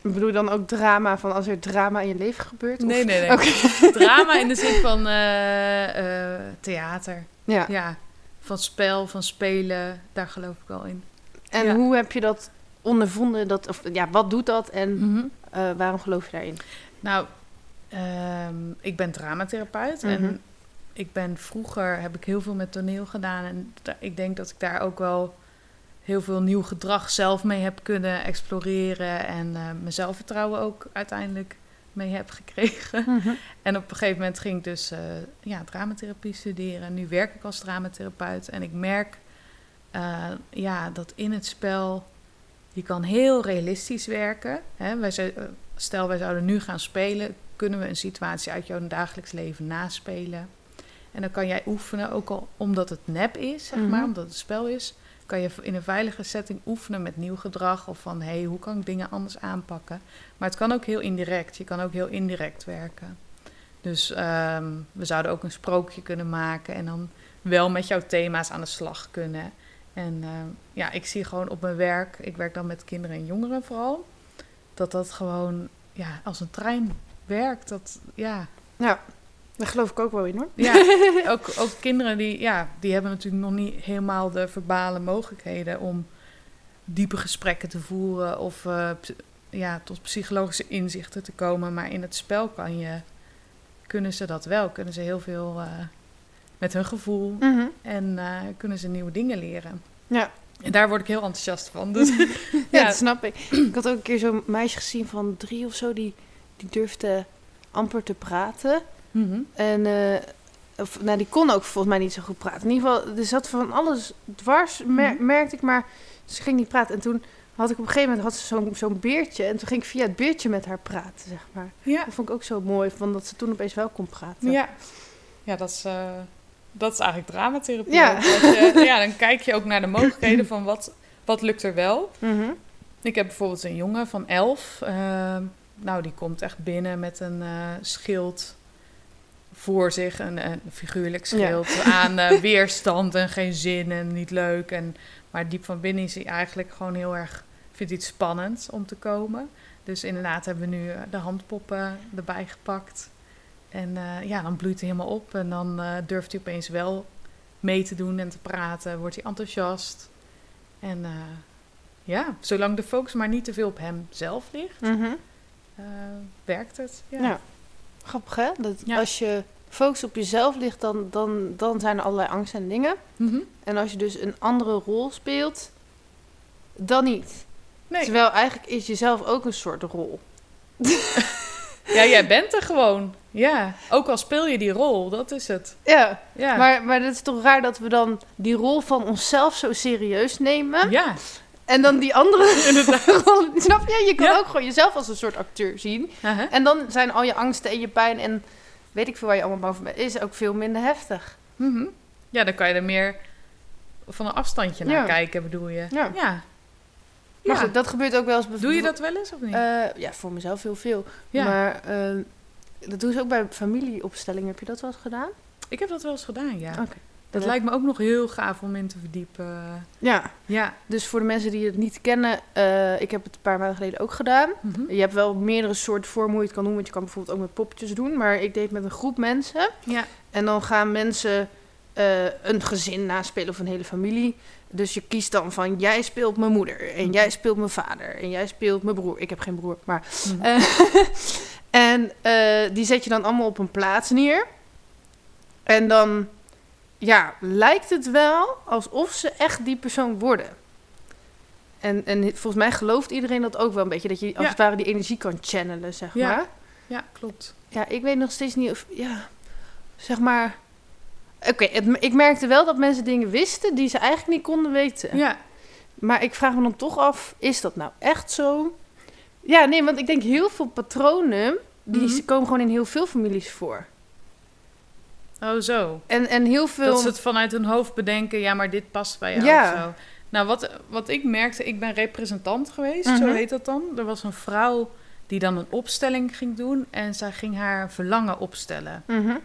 Bedoel je dan ook drama van als er drama in je leven gebeurt? of- Nee, nee, nee. Drama in de zin van eh, eh, theater. Ja. Ja, van spel, van spelen, daar geloof ik wel in. En Ja. hoe heb je dat ondervonden? Dat, of, ja, wat doet dat en eh, waarom geloof je daarin? Nou, ehm, ik ben dramatherapeut Mhm. en ik ben vroeger heb ik heel veel met toneel gedaan en ik denk dat ik daar ook wel heel veel nieuw gedrag zelf mee heb kunnen exploreren en eh, mijn zelfvertrouwen ook uiteindelijk mee heb gekregen. En op een gegeven moment ging ik dus eh, ja, dramatherapie studeren. Nu werk ik als dramatherapeut. En ik merk ja, dat in het spel... je kan heel realistisch werken. Hè? Wij, eh, stel, wij zouden nu gaan spelen... kunnen we een situatie uit jouw dagelijks leven naspelen. En dan kan jij oefenen, ook al omdat het nep is, zeg maar, Mhm. omdat het spel is... kan je in een veilige setting oefenen met nieuw gedrag... of van, hé, hey, hoe kan ik dingen anders aanpakken? Maar het kan ook heel indirect. Je kan ook heel indirect werken. Dus ehm, we zouden ook een sprookje kunnen maken en dan wel met jouw thema's aan de slag kunnen. En ehm, ja, ik zie gewoon op mijn werk, ik werk dan met kinderen en jongeren vooral, dat dat gewoon ja, als een trein werkt. Dat, ja, Ja, daar geloof ik ook wel in hoor. ja ook, ook kinderen die, ja, die hebben natuurlijk nog niet helemaal de verbale mogelijkheden om diepe gesprekken te voeren of eh, ja, tot psychologische inzichten te komen. Maar in het spel kan je, kunnen ze dat wel. Kunnen ze heel veel eh, met hun gevoel Mhm. en eh, kunnen ze nieuwe dingen leren. Ja. En daar word ik heel enthousiast van. Dus, Ja, ja, dat snap ik. Ik had ook een keer zo'n meisje gezien van drie of zo, die, die durfde amper te praten. Mhm. En eh, of, nou, die kon ook volgens mij niet zo goed praten. In ieder geval, er zat van alles dwars, mer- Mhm. merkte ik, maar ze ging niet praten. En toen had ik op een gegeven moment had ze zo'n zo'n beertje. En toen ging ik via het beertje met haar praten, zeg maar. ja. Dat vond ik ook zo mooi, van dat ze toen opeens wel kon praten. Ja, ja dat, is, eh, dat is eigenlijk dramatherapie. Ja. je- ja, dan kijk je ook naar de mogelijkheden van wat, wat lukt er wel. Mhm. Ik heb bijvoorbeeld een jongen van elf. eh, nou, die komt echt binnen met een eh, schild voor zich. Een, een figuurlijk Ja. schild aan eh, weerstand en geen zin en niet leuk. En, maar diep van binnen is hij eigenlijk gewoon heel erg... vindt hij het spannend om te komen. Dus inderdaad hebben we nu de handpoppen erbij gepakt. En eh, ja, dan bloeit hij helemaal op. En dan eh, durft hij opeens wel mee te doen en te praten. Wordt hij enthousiast. En eh, ja, zolang de focus maar niet te veel op hem zelf ligt, Mhm. werkt het. Ja. Grappig hè? Dat Ja. Als je focus op jezelf ligt, dan, dan, dan zijn er allerlei angsten en dingen. Mhm. En als je dus een andere rol speelt, dan niet. Nee, Terwijl eigenlijk is jezelf ook een soort rol. ja, jij bent er gewoon. Ja, ook al speel je die rol, dat is het. Ja, Ja, maar, maar het is toch raar dat we dan die rol van onszelf zo serieus nemen. ja. En dan die andere rol, snap je? Je kan Ja. ook gewoon jezelf als een soort acteur zien. Aha. En dan zijn al je angsten en je pijn en weet ik veel waar je allemaal voor bent, is ook veel minder heftig. Mhm. ja, dan kan je er meer van een afstandje naar Ja. kijken, bedoel je. Ja. ja. Maar goed, dat gebeurt ook wel eens. Doe je dat wel eens of niet? Eh, ja, voor mezelf heel veel. Maar eh, dat doen ze ook bij familieopstellingen. Heb je dat wel eens gedaan? ik heb dat wel eens gedaan, ja. Dat Ja. lijkt me ook nog heel gaaf om in te verdiepen. Ja, Ja. dus voor de mensen die het niet kennen, eh, ik heb het een paar maanden geleden ook gedaan. Mhm. Je hebt wel meerdere soorten vormen hoe je het kan doen, want je kan bijvoorbeeld ook met poppetjes doen. Maar ik deed het met een groep mensen. Ja. En dan gaan mensen eh, een gezin naspelen of een hele familie. Dus je kiest dan van jij speelt mijn moeder en jij speelt mijn vader en jij speelt mijn broer. Ik heb geen broer, maar Mhm. Eh, en eh, die zet je dan allemaal op een plaats neer. En dan ja, lijkt het wel alsof ze echt die persoon worden. En, en volgens mij gelooft iedereen dat ook wel een beetje. Dat je als Ja. het ware die energie kan channelen, zeg Ja. maar. ja, klopt. Ja, ik weet nog steeds niet of... Ja, zeg maar... Oké, ik merkte wel dat mensen dingen wisten die ze eigenlijk niet konden weten. Ja. Maar ik vraag me dan toch af, is dat nou echt zo? Ja, nee, want ik denk heel veel patronen, die Mhm. komen gewoon in heel veel families voor. Oh, zo. En, en heel veel... Dat ze het vanuit hun hoofd bedenken, ja, maar dit past bij jou Ja. of zo. Nou, wat, wat ik merkte, ik ben representant geweest, Mhm. zo heet dat dan. Er was een vrouw die dan een opstelling ging doen en zij ging haar verlangen opstellen. Mhm.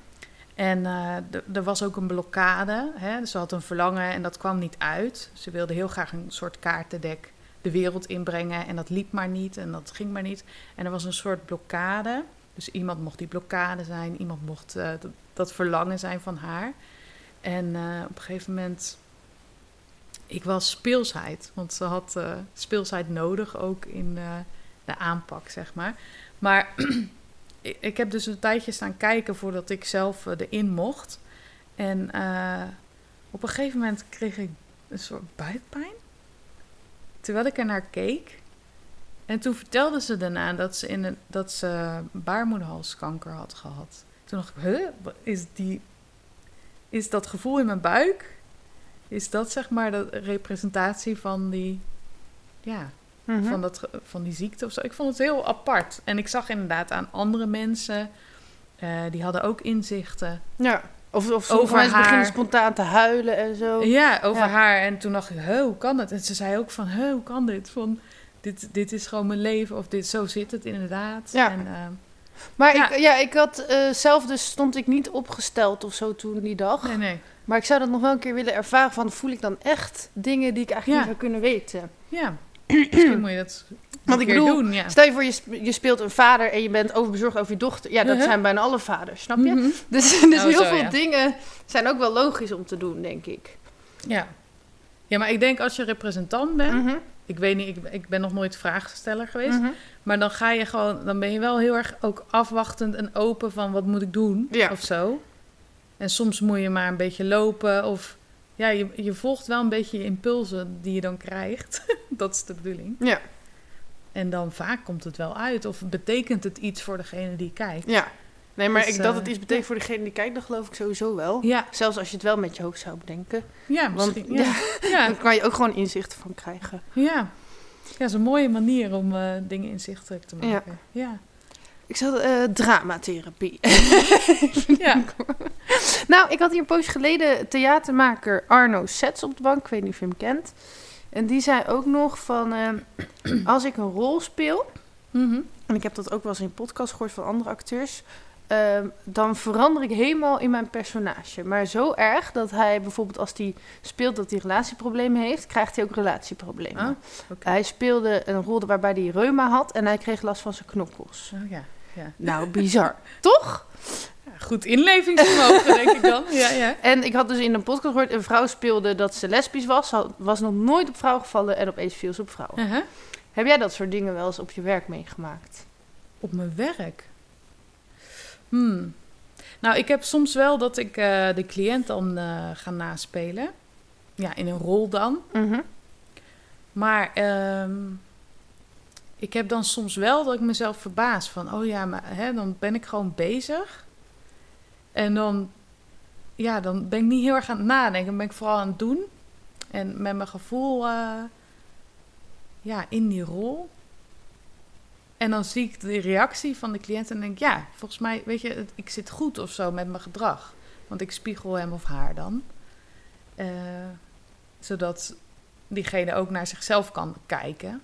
En eh, er was ook een blokkade. Hè? Dus ze had een verlangen en dat kwam niet uit. Ze wilde heel graag een soort kaartendek de wereld inbrengen. En dat liep maar niet en dat ging maar niet. En er was een soort blokkade. Dus iemand mocht die blokkade zijn, iemand mocht eh, dat, dat verlangen zijn van haar. En eh, op een gegeven moment, ik was speelsheid, want ze had speelsheid nodig ook in de aanpak, zeg maar. Maar ik, heb dus een tijdje staan kijken voordat ik zelf eh, erin mocht. En eh, op een gegeven moment kreeg ik een soort buikpijn. Terwijl ik er naar keek. En toen vertelde ze daarna dat ze, in een, dat ze baarmoederhalskanker had gehad. Toen dacht ik, huh, is, die, is dat gevoel in mijn buik? Is dat zeg maar de representatie van die, ja, Mhm. van, dat, van die ziekte of zo. Ik vond het heel apart. En ik zag inderdaad aan andere mensen, eh, die hadden ook inzichten. Ja. Of, of sommige Over mensen haar. beginnen spontaan te huilen en zo. Ja, over Ja. haar. En toen dacht ik, "Huh, hoe kan het? En ze zei ook van, "Huh, hoe kan dit? Van, dit, dit is gewoon mijn leven. Of dit, zo zit het inderdaad. Ja. En, eh, Maar Ja. Ik, ja, ik had eh, zelf dus stond ik niet opgesteld of zo toen die dag. nee, nee. Maar ik zou dat nog wel een keer willen ervaren. Van voel ik dan echt dingen die ik eigenlijk Ja. niet zou kunnen weten. Ja, misschien moet je dat Want ik bedoel, doen. Ja. Stel je voor, je, je speelt een vader en je bent overbezorgd over je dochter. Ja, dat Uh-huh. zijn bijna alle vaders, snap je? Mhm. Dus, dus Oh, heel zo, veel ja. dingen zijn ook wel logisch om te doen, denk ik. Ja. ja, maar ik denk als je representant bent... Mhm, Ik weet niet, ik, ik ben nog nooit vraagsteller geweest. mhm. Maar dan ga je gewoon, dan ben je wel heel erg ook afwachtend en open van wat moet ik doen Ja. of zo. En soms moet je maar een beetje lopen of ja, je, je volgt wel een beetje je impulsen die je dan krijgt. dat is de bedoeling. Ja, En dan vaak komt het wel uit of betekent het iets voor degene die kijkt. ja. Nee, maar Dus, ik, dat eh, het iets betekent voor degene die kijkt, dat geloof ik sowieso wel. Ja, Zelfs als je het wel met je hoofd zou bedenken. ja Want misschien. Ja, ja, Dan kan je ook gewoon inzichten van krijgen. ja. ja, dat is een mooie manier om eh, dingen inzichtelijk te maken. Ja. Ik zat eh dramatherapie. Ja. nou, ik had hier een poos geleden theatermaker Arno Sets op de bank. Ik weet niet of je hem kent. En die zei ook nog van... eh, als ik een rol speel... Mhm. En ik heb dat ook wel eens in podcast gehoord van andere acteurs. ehm, dan verander ik helemaal in mijn personage. Maar zo erg dat hij bijvoorbeeld als hij speelt dat hij relatieproblemen heeft... krijgt hij ook relatieproblemen. Ah, oké. Hij speelde een rol waarbij hij reuma had... en hij kreeg last van zijn knokkels. Oh, ja. Ja. Nou, bizar. Toch? Goed inlevingsvermogen, denk ik dan. Ja, ja. En ik had dus in een podcast gehoord, een vrouw speelde dat ze lesbisch was. Was nog nooit op vrouw gevallen en opeens viel ze op vrouw. Uh-huh. Heb jij dat soort dingen wel eens op je werk meegemaakt? Op mijn werk? Hmm. Nou, ik heb soms wel dat ik eh, de cliënt dan eh, ga naspelen. Ja, in een rol dan. Mhm. Maar ehm, ik heb dan soms wel dat ik mezelf verbaas van... oh ja, maar hè, dan ben ik gewoon bezig. En dan, ja, dan ben ik niet heel erg aan het nadenken. Dan ben ik vooral aan het doen. En met mijn gevoel eh, ja, in die rol. En dan zie ik de reactie van de cliënt en denk ja, volgens mij, weet je, ik zit goed of zo met mijn gedrag. Want ik spiegel hem of haar dan. Eh, zodat diegene ook naar zichzelf kan kijken.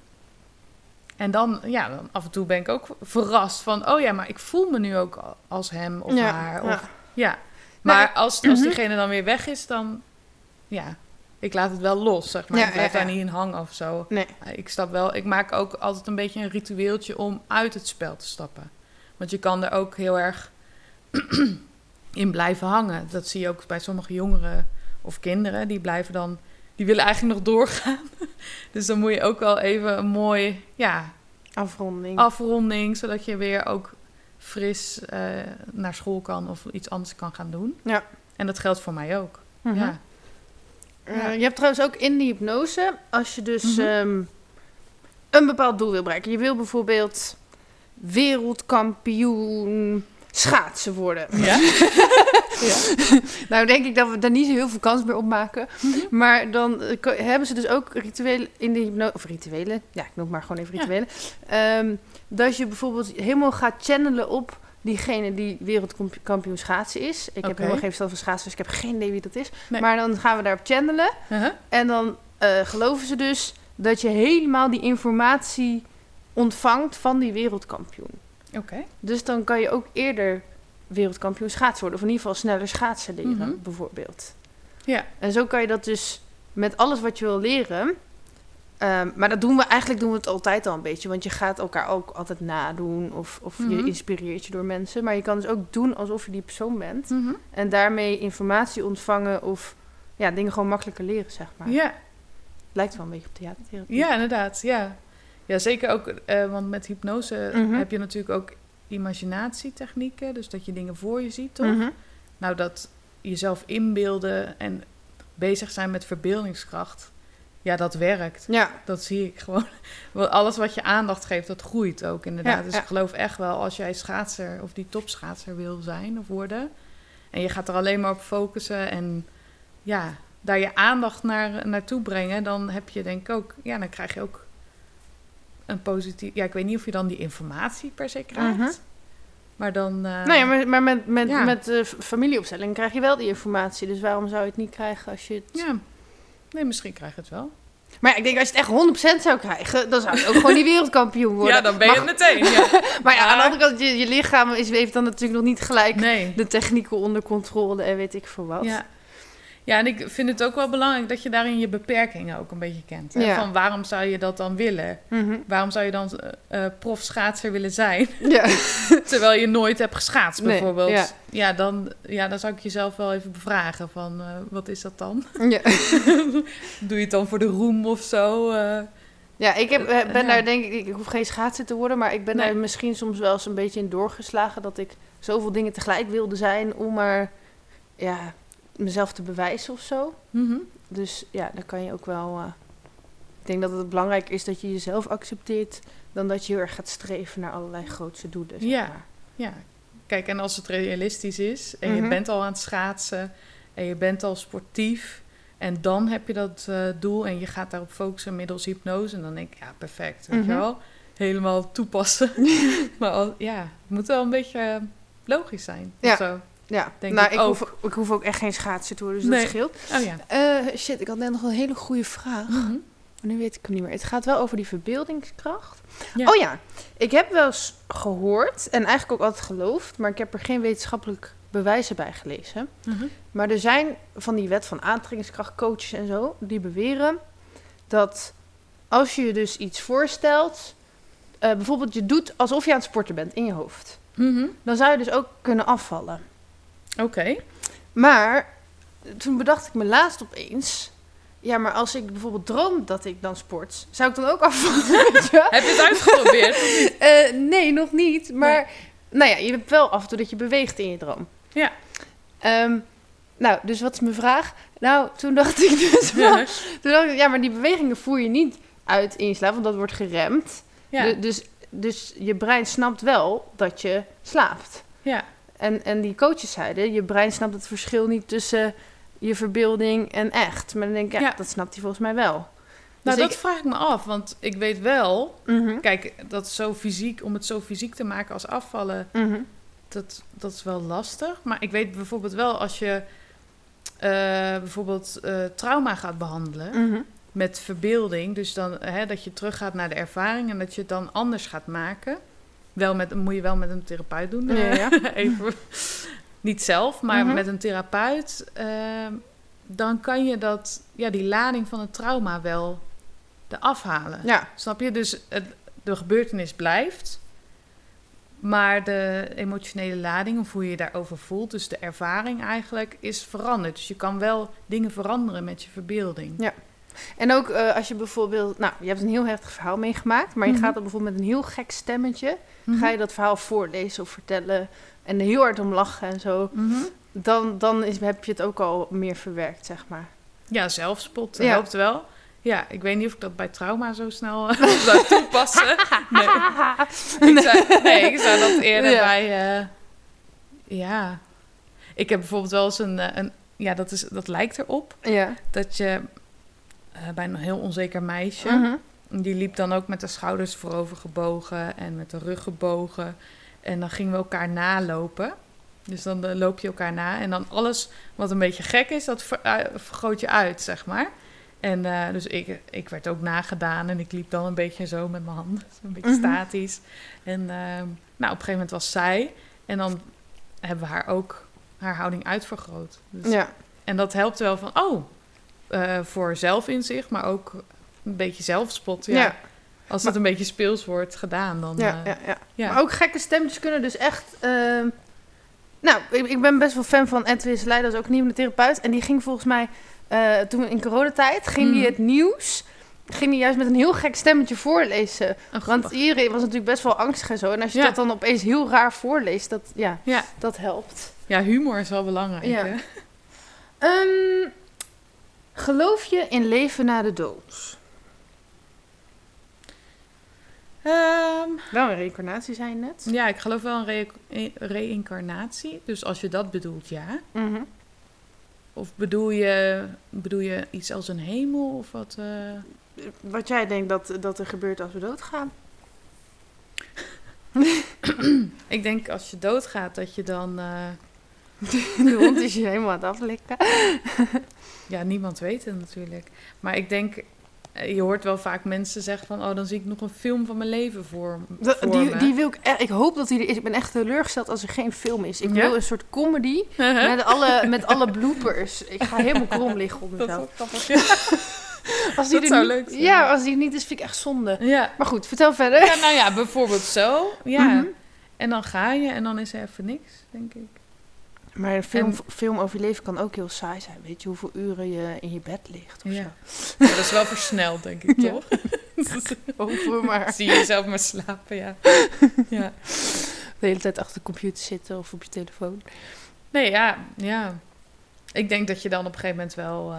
En dan, ja, dan af en toe ben ik ook verrast van... oh ja, maar ik voel me nu ook als hem of Ja, haar. Of, ja. ja. Maar Nee, als, als mhm. diegene dan weer weg is, dan... ja, ik laat het wel los, zeg maar. Ja, ik blijf daar niet in hangen of zo. Nee. Ik stap wel... Ik maak ook altijd een beetje een ritueeltje om uit het spel te stappen. Want je kan er ook heel erg in blijven hangen. Dat zie je ook bij sommige jongeren of kinderen. Die blijven dan... Die willen eigenlijk nog doorgaan. dus dan moet je ook wel even een mooi... Ja, Afronding. afronding, zodat je weer ook fris eh, naar school kan of iets anders kan gaan doen. Ja. En dat geldt voor mij ook. Mhm. Ja. Eh, Ja. je hebt trouwens ook in die hypnose, als je dus Mhm. ehm, een bepaald doel wil bereiken. Je wil bijvoorbeeld wereldkampioen schaatsen worden. Ja? Nou denk ik dat we daar niet zo heel veel kans meer op maken. Maar dan eh, hebben ze dus ook rituelen in de hypnose... Of rituelen, ja, ik noem het maar gewoon even Ja. rituelen. Ehm, dat je bijvoorbeeld helemaal gaat channelen op diegene die wereldkampioen schaatsen is. Ik heb helemaal geen verstand van schaatsen, dus ik heb geen idee wie dat is. Nee. Maar dan gaan we daarop channelen. Uh-huh. En dan eh, geloven ze dus dat je helemaal die informatie ontvangt van die wereldkampioen. Oké. Dus dan kan je ook eerder wereldkampioen schaatsen worden. Of in ieder geval sneller schaatsen leren, Mhm. bijvoorbeeld. Ja. En zo kan je dat dus met alles wat je wil leren... Ehm, maar dat doen we eigenlijk doen we het altijd al een beetje. Want je gaat elkaar ook altijd nadoen. Of, of Mhm. je inspireert je door mensen. Maar je kan dus ook doen alsof je die persoon bent. Mhm. En daarmee informatie ontvangen of ja, dingen gewoon makkelijker leren, zeg maar. Ja, Lijkt wel een beetje op theatertherapie. ja, inderdaad. Ja, ja zeker ook, eh, want met hypnose Mhm. heb je natuurlijk ook imaginatietechnieken. Dus dat je dingen voor je ziet, toch? Mhm. Nou, dat jezelf inbeelden en bezig zijn met verbeeldingskracht. Ja, dat werkt. Ja, Dat zie ik gewoon. Alles wat je aandacht geeft, dat groeit ook inderdaad. Ja, dus ja. ik geloof echt wel, als jij schaatser of die topschaatser wil zijn of worden... en je gaat er alleen maar op focussen en ja, daar je aandacht naar, naartoe brengen... dan heb je denk ik ook... Ja, dan krijg je ook een positief... Ja, ik weet niet of je dan die informatie per se krijgt. Mhm. Maar dan... eh, nou ja, maar, maar met, met, ja. met eh, familieopstelling krijg je wel die informatie. Dus waarom zou je het niet krijgen als je het... ja. Nee, misschien krijg je het wel. Maar ja, ik denk als je het echt 100% zou krijgen, dan zou je ook gewoon die wereldkampioen worden. Ja, dan ben je maar, meteen. Ja. Maar ja, aan de andere kant, je, je lichaam is, heeft dan natuurlijk nog niet gelijk Nee. de technieken onder controle en weet ik veel wat. Ja. Ja, en ik vind het ook wel belangrijk dat je daarin je beperkingen ook een beetje kent. Hè? Ja. Van waarom zou je dat dan willen? Mhm. Waarom zou je dan eh eh, profschaatser willen zijn? ja. Terwijl je nooit hebt geschaatst, Nee, bijvoorbeeld. ja. Ja. dan, ja, dan zou ik jezelf wel even bevragen van eh, wat is dat dan? ja. Doe je het dan voor de roem of zo? Ja, ik heb, ben daar denk ik, ik hoef geen schaatser te worden, maar ik ben Nee. daar misschien soms wel eens een beetje in doorgeslagen dat ik zoveel dingen tegelijk wilde zijn om maar ja, mezelf te bewijzen of zo. Mhm. Dus ja, dan kan je ook wel. eh, ik denk dat het belangrijk is dat je jezelf accepteert, dan dat je heel erg gaat streven naar allerlei grootse doelen. zeg Ja. maar. Ja, kijk, en als het realistisch is en je Mhm. bent al aan het schaatsen en je bent al sportief en dan heb je dat eh, doel en je gaat daarop focussen middels hypnose en dan denk ik, ja, perfect, weet Mhm. je wel? Helemaal toepassen. maar al, ja, het moet wel een beetje eh, logisch zijn. of Ja. zo. Ja, Denk nou, ik ik, ook. hoef, ik hoef ook echt geen schaatser te worden, dus Nee. dat scheelt. Oh ja. Eh, shit, ik had net nog een hele goede vraag. Mhm. Maar nu weet ik hem niet meer. Het gaat wel over die verbeeldingskracht. Ja. Oh ja, ik heb wel eens gehoord en eigenlijk ook altijd geloofd, maar ik heb er geen wetenschappelijk bewijzen bij gelezen. Mhm. Maar er zijn van die wet van aantrekkingskracht coaches en zo, die beweren dat als je je dus iets voorstelt, eh, bijvoorbeeld je doet alsof je aan het sporten bent in je hoofd, Mhm. dan zou je dus ook kunnen afvallen. Oké. Maar toen bedacht ik me laatst opeens, ja, maar als ik bijvoorbeeld droom dat ik dan sport, zou ik dan ook afvallen? Heb je het uitgeprobeerd? Eh, nee, nog niet. Maar nou ja, je hebt wel af en toe dat je beweegt in je droom. Ja. Ehm, nou, dus wat is mijn vraag? Nou, toen dacht ik dus wel... Toen dacht ik, ja, maar die bewegingen voer je niet uit in je slaap, want dat wordt geremd. ja. Du- dus, dus je brein snapt wel dat je slaapt. ja. En, en die coaches zeiden, je brein snapt het verschil niet tussen je verbeelding en echt. Maar dan denk ik, ja, Ja. dat snapt hij volgens mij wel. Nou, Dus dat vraag ik me af, want ik weet wel... Mhm, Kijk, dat zo fysiek, om het zo fysiek te maken als afvallen... mhm, dat, dat is wel lastig. Maar ik weet bijvoorbeeld wel als je eh, bijvoorbeeld eh, trauma gaat behandelen mhm. met verbeelding. Dus dan hè, dat je teruggaat naar de ervaring en dat je het dan anders gaat maken. Wel met, moet je wel met een therapeut doen. Ja, eh, ja. Even. Niet zelf, maar Mhm. met een therapeut. eh, dan kan je dat, ja, die lading van het trauma wel eraf halen. Ja, Snap je? Dus het, de gebeurtenis blijft. Maar de emotionele lading, of hoe je je daarover voelt, dus de ervaring eigenlijk, is veranderd. Dus je kan wel dingen veranderen met je verbeelding. En ook eh, als je bijvoorbeeld, nou, je hebt een heel heftig verhaal meegemaakt, maar je Mhm. gaat dan bijvoorbeeld met een heel gek stemmetje, Mhm. ga je dat verhaal voorlezen of vertellen en er heel hard om lachen en zo, Mhm. dan, dan is, heb je het ook al meer verwerkt, zeg maar. Ja, zelfspot Ja. helpt wel. Ja, ik weet niet of ik dat bij trauma zo snel zou toepassen. Nee. Ik zou, nee, ik zou dat eerder Ja. bij... eh, ja. Ik heb bijvoorbeeld wel eens een... eh, een ja, dat, is, dat lijkt erop. Ja. Dat je eh, bij een heel onzeker meisje... Mhm. Die liep dan ook met de schouders voorover gebogen en met de rug gebogen. En dan gingen we elkaar nalopen. Dus dan eh, loop je elkaar na. En dan alles wat een beetje gek is, dat ver- eh, vergroot je uit, zeg maar. En dus ik, ik werd ook nagedaan en ik liep dan een beetje zo met mijn handen. Een beetje Mhm. statisch. En nou, op een gegeven moment was zij. En dan hebben we haar ook haar houding uitvergroot. Dus Ja. en dat helpt wel van, oh, eh, voor zelfinzicht, maar ook een beetje zelfspot. Ja. Ja. Als Maar- het een beetje speels wordt gedaan, dan... Ja, eh, ja, ja. ja. Maar ook gekke stemmetjes kunnen dus echt... ehm, nou, ik, ik ben best wel fan van Edwin Leij, dat is ook een therapeut. En die ging volgens mij, eh, toen in coronatijd, ging die Mm. het nieuws... Ging die juist met een heel gek stemmetje voorlezen. Oh, Want iedereen was natuurlijk best wel angstig en zo. En als je dat dan opeens heel raar voorleest, dat, ja, Ja. dat helpt. ja, humor is wel belangrijk. Ja. hè? Ehm, geloof je in leven na de dood? Ehm, Wel een reïncarnatie, zei je net. ja, ik geloof wel in re- in reïncarnatie. Dus als je dat bedoelt, ja. Mhm. Of bedoel je, bedoel je iets als een hemel of wat? eh? Wat jij denkt dat, dat er gebeurt als we doodgaan? Ik denk als je doodgaat dat je dan... eh, De hond is je helemaal aan het aflikken. Ja, niemand weet het natuurlijk. Maar ik denk... eh, Je hoort wel vaak mensen zeggen van... Oh, dan zie ik nog een film van mijn leven voor, Dat- voor die, me. die wil ik, echt- ik hoop dat die er is. Ik ben echt teleurgesteld als er geen film is. Ik Ja? wil een soort comedy met alle, met alle bloopers. Ik ga helemaal krom liggen op Dat mezelf. ook grappig. Als die dat er zou niet- leuk zijn. Ja, als die er niet is, vind ik echt zonde. Ja. Maar goed, vertel verder. ja, nou ja, bijvoorbeeld zo. Ja. Mhm. En dan ga je en dan is er even niks, denk ik. Maar een film, En- film over je leven kan ook heel saai zijn. Weet je hoeveel uren je in je bed ligt? Of Ja. Ja, dat is wel versneld, denk ik, toch? zo. Over maar. Zie je jezelf maar slapen, ja. ja. De hele tijd achter de computer zitten of op je telefoon. Nee, ja, ja. Ik denk dat je dan op een gegeven moment wel... eh,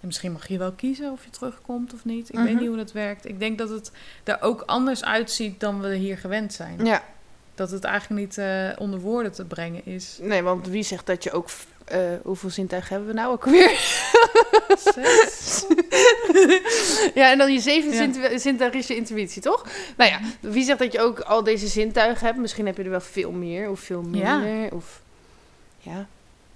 en misschien mag je wel kiezen of je terugkomt of niet. Ik weet Mhm. niet hoe dat werkt. Ik denk dat het er ook anders uitziet dan we hier gewend zijn. Ja, Dat het eigenlijk niet eh, onder woorden te brengen is. nee, want wie zegt dat je ook... eh, hoeveel zintuigen hebben we nou ook weer? Zes? ja, en dan je zeven Ja. zintu- zintuig is je intuïtie, toch? Nou ja, wie zegt dat je ook al deze zintuigen hebt? Misschien heb je er wel veel meer of veel Ja. minder. Of, ja,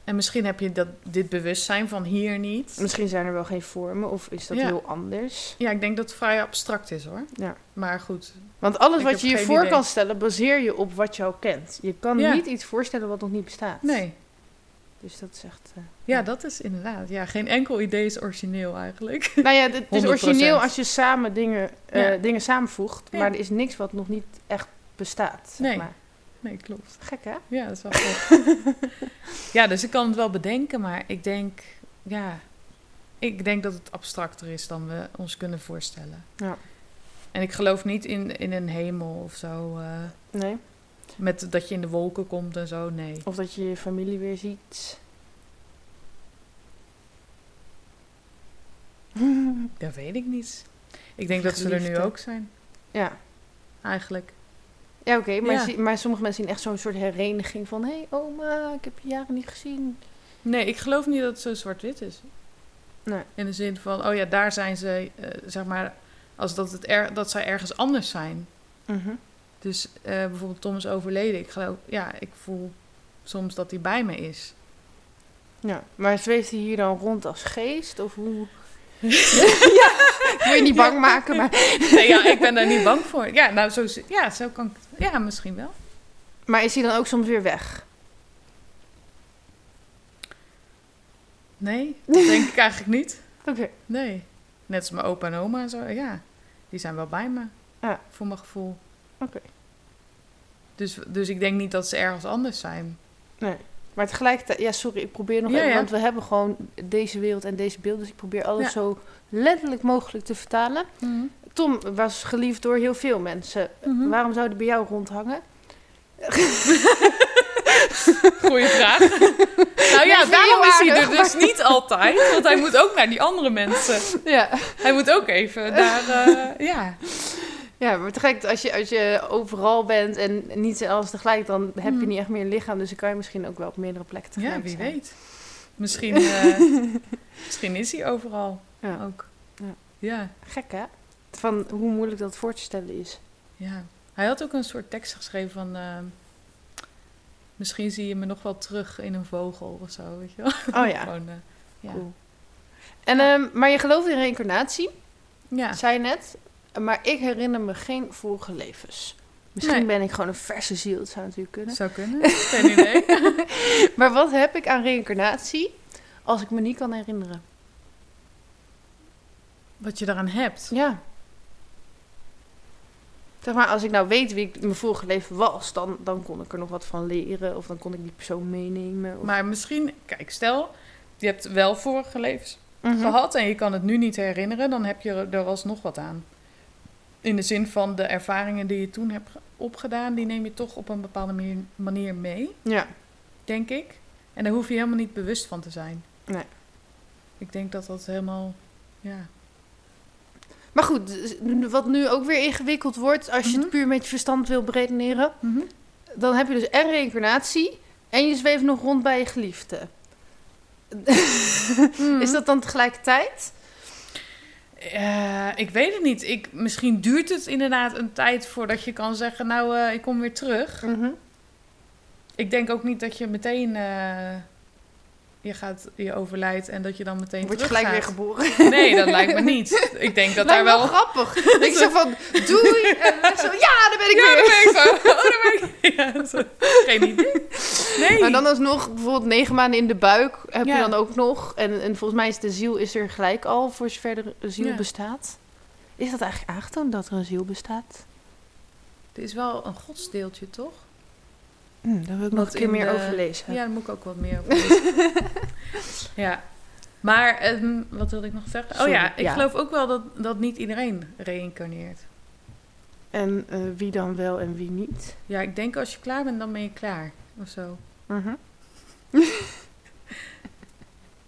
En misschien heb je dat, dit bewustzijn van hier niet. misschien zijn er wel geen vormen of is dat Ja. heel anders. Ja, ik denk dat het vrij abstract is hoor. Ja. Maar goed. Want alles wat je je voor idee. kan stellen, baseer je op wat je al kent. Je kan Ja. niet iets voorstellen wat nog niet bestaat. Nee. Dus dat is echt... eh, Ja, dat is inderdaad. Ja, geen enkel idee is origineel eigenlijk. Nou ja, het is 100%. origineel als je samen dingen, eh, dingen samenvoegt. Maar er is niks wat nog niet echt bestaat. Zeg Nee. maar. Nee, klopt. Gek hè? Ja, dat is wel goed. ja, dus ik kan het wel bedenken, maar ik denk, ja, ik denk dat het abstracter is dan we ons kunnen voorstellen. Ja. En ik geloof niet in, in een hemel of zo, eh, Nee. met dat je in de wolken komt en zo, nee. Of dat je je familie weer ziet. Dat weet ik niet. Ik denk dat ze er nu ook zijn, ja. eigenlijk. Ja, oké. maar, Ja. maar sommige mensen zien echt zo'n soort hereniging van... Hé, hey, oma, ik heb je jaren niet gezien. Nee, ik geloof niet dat het zo zwart-wit is. Nee. In de zin van, oh ja, daar zijn ze, eh, zeg maar, als dat, het er, dat zij ergens anders zijn. Mhm. Dus eh, bijvoorbeeld Tom is overleden. Ik geloof, ja, ik voel soms dat hij bij me is. Ja. Maar zweeft hij hier dan rond als geest? Of hoe... ja, ik wil je niet bang maken, maar... Nee, ja, ik ben daar niet bang voor. Ja, nou, zo, ja, zo kan ik het- Ja, misschien wel. Maar is hij dan ook soms weer weg? Nee, dat denk ik eigenlijk niet. Oké. Nee. Net als mijn opa en oma en zo. Ja, die zijn wel bij me. Ja. Voor mijn gevoel. Oké. Dus, dus ik denk niet dat ze ergens anders zijn. Nee. Maar tegelijkertijd... Ja, sorry, ik probeer nog Ja, even... ja. Want we hebben gewoon deze wereld en deze beeld. Dus ik probeer alles Ja. zo letterlijk mogelijk te vertalen. Tom was geliefd door heel veel mensen. Mhm. Waarom zou die bij jou rondhangen? Goeie vraag. nou ja, daarom is hij er dus niet altijd. Want hij moet ook naar die andere mensen. Ja. Hij moet ook even daar... eh, ja. Ja, maar tegelijk, als je, als je overal bent en niet alles tegelijk, dan heb je Mhm. niet echt meer een lichaam. Dus dan kan je misschien ook wel op meerdere plekken tegelijk ja, wie zijn. weet. Misschien, eh, misschien is hij overal Ja. ook. Ja. Ja, Gek hè? Van hoe moeilijk dat voor te stellen is. ja. Hij had ook een soort tekst geschreven van... ehm, misschien zie je me nog wel terug in een vogel of zo, weet je wel. Oh ja, Gewoon, eh, ja. cool. En, ehm, maar je gelooft in reïncarnatie, ja. zei je net. Maar ik herinner me geen vorige levens. Misschien Nee. ben ik gewoon een verse ziel, dat zou natuurlijk kunnen. Zou kunnen. Geen idee. Maar wat heb ik aan reïncarnatie als ik me niet kan herinneren? wat je daaraan hebt. Ja. Zeg maar, als ik nou weet wie ik in mijn vorige leven was, dan, dan kon ik er nog wat van leren. Of dan kon ik die persoon meenemen. Of... Maar misschien, kijk, stel, je hebt wel vorige levens Mhm. gehad en je kan het nu niet herinneren, dan heb je er alsnog wat aan. In de zin van de ervaringen die je toen hebt ge- opgedaan, die neem je toch op een bepaalde manier mee, Ja. denk ik. En daar hoef je helemaal niet bewust van te zijn. Nee. Ik denk dat dat helemaal, ja. Maar goed, wat nu ook weer ingewikkeld wordt, als je Mhm. het puur met je verstand wil beredeneren, Mhm. dan heb je dus en reïncarnatie en je zweeft nog rond bij je geliefde. Mhm. Is dat dan tegelijkertijd? Eh, ik weet het niet. Ik, misschien duurt het inderdaad een tijd voordat je kan zeggen, nou, eh, ik kom weer terug. Ik denk ook niet dat je meteen eh, je gaat je overlijdt en dat je dan meteen Word je gelijk weer geboren? Nee, dat lijkt me niet. Ik denk dat Lijkt daar wel. grappig. Ik zo van, doei. En zo, ja, daar ben ik Ja, weer. dat ben ik zo. Oh, ben ik. Ja, zo. Geen idee. Nee. Maar dan alsnog, bijvoorbeeld negen maanden in de buik heb Ja. je dan ook nog. En, en volgens mij is de ziel is er gelijk al, voor zover er een ziel Ja. bestaat. Is dat eigenlijk aangetoond dat er een ziel bestaat? Het is wel een godsdeeltje, toch? Hm, daar wil ik nog een keer meer de- over lezen. Ja, daar moet ik ook wat meer over lezen. ja. Maar, ehm, wat wilde ik nog zeggen? Sorry, oh ja, ik ja. geloof ook wel dat, dat niet iedereen reïncarneert. En eh, wie dan wel en wie niet? Ja, ik denk als je klaar bent, dan ben je klaar. Of zo. Mhm.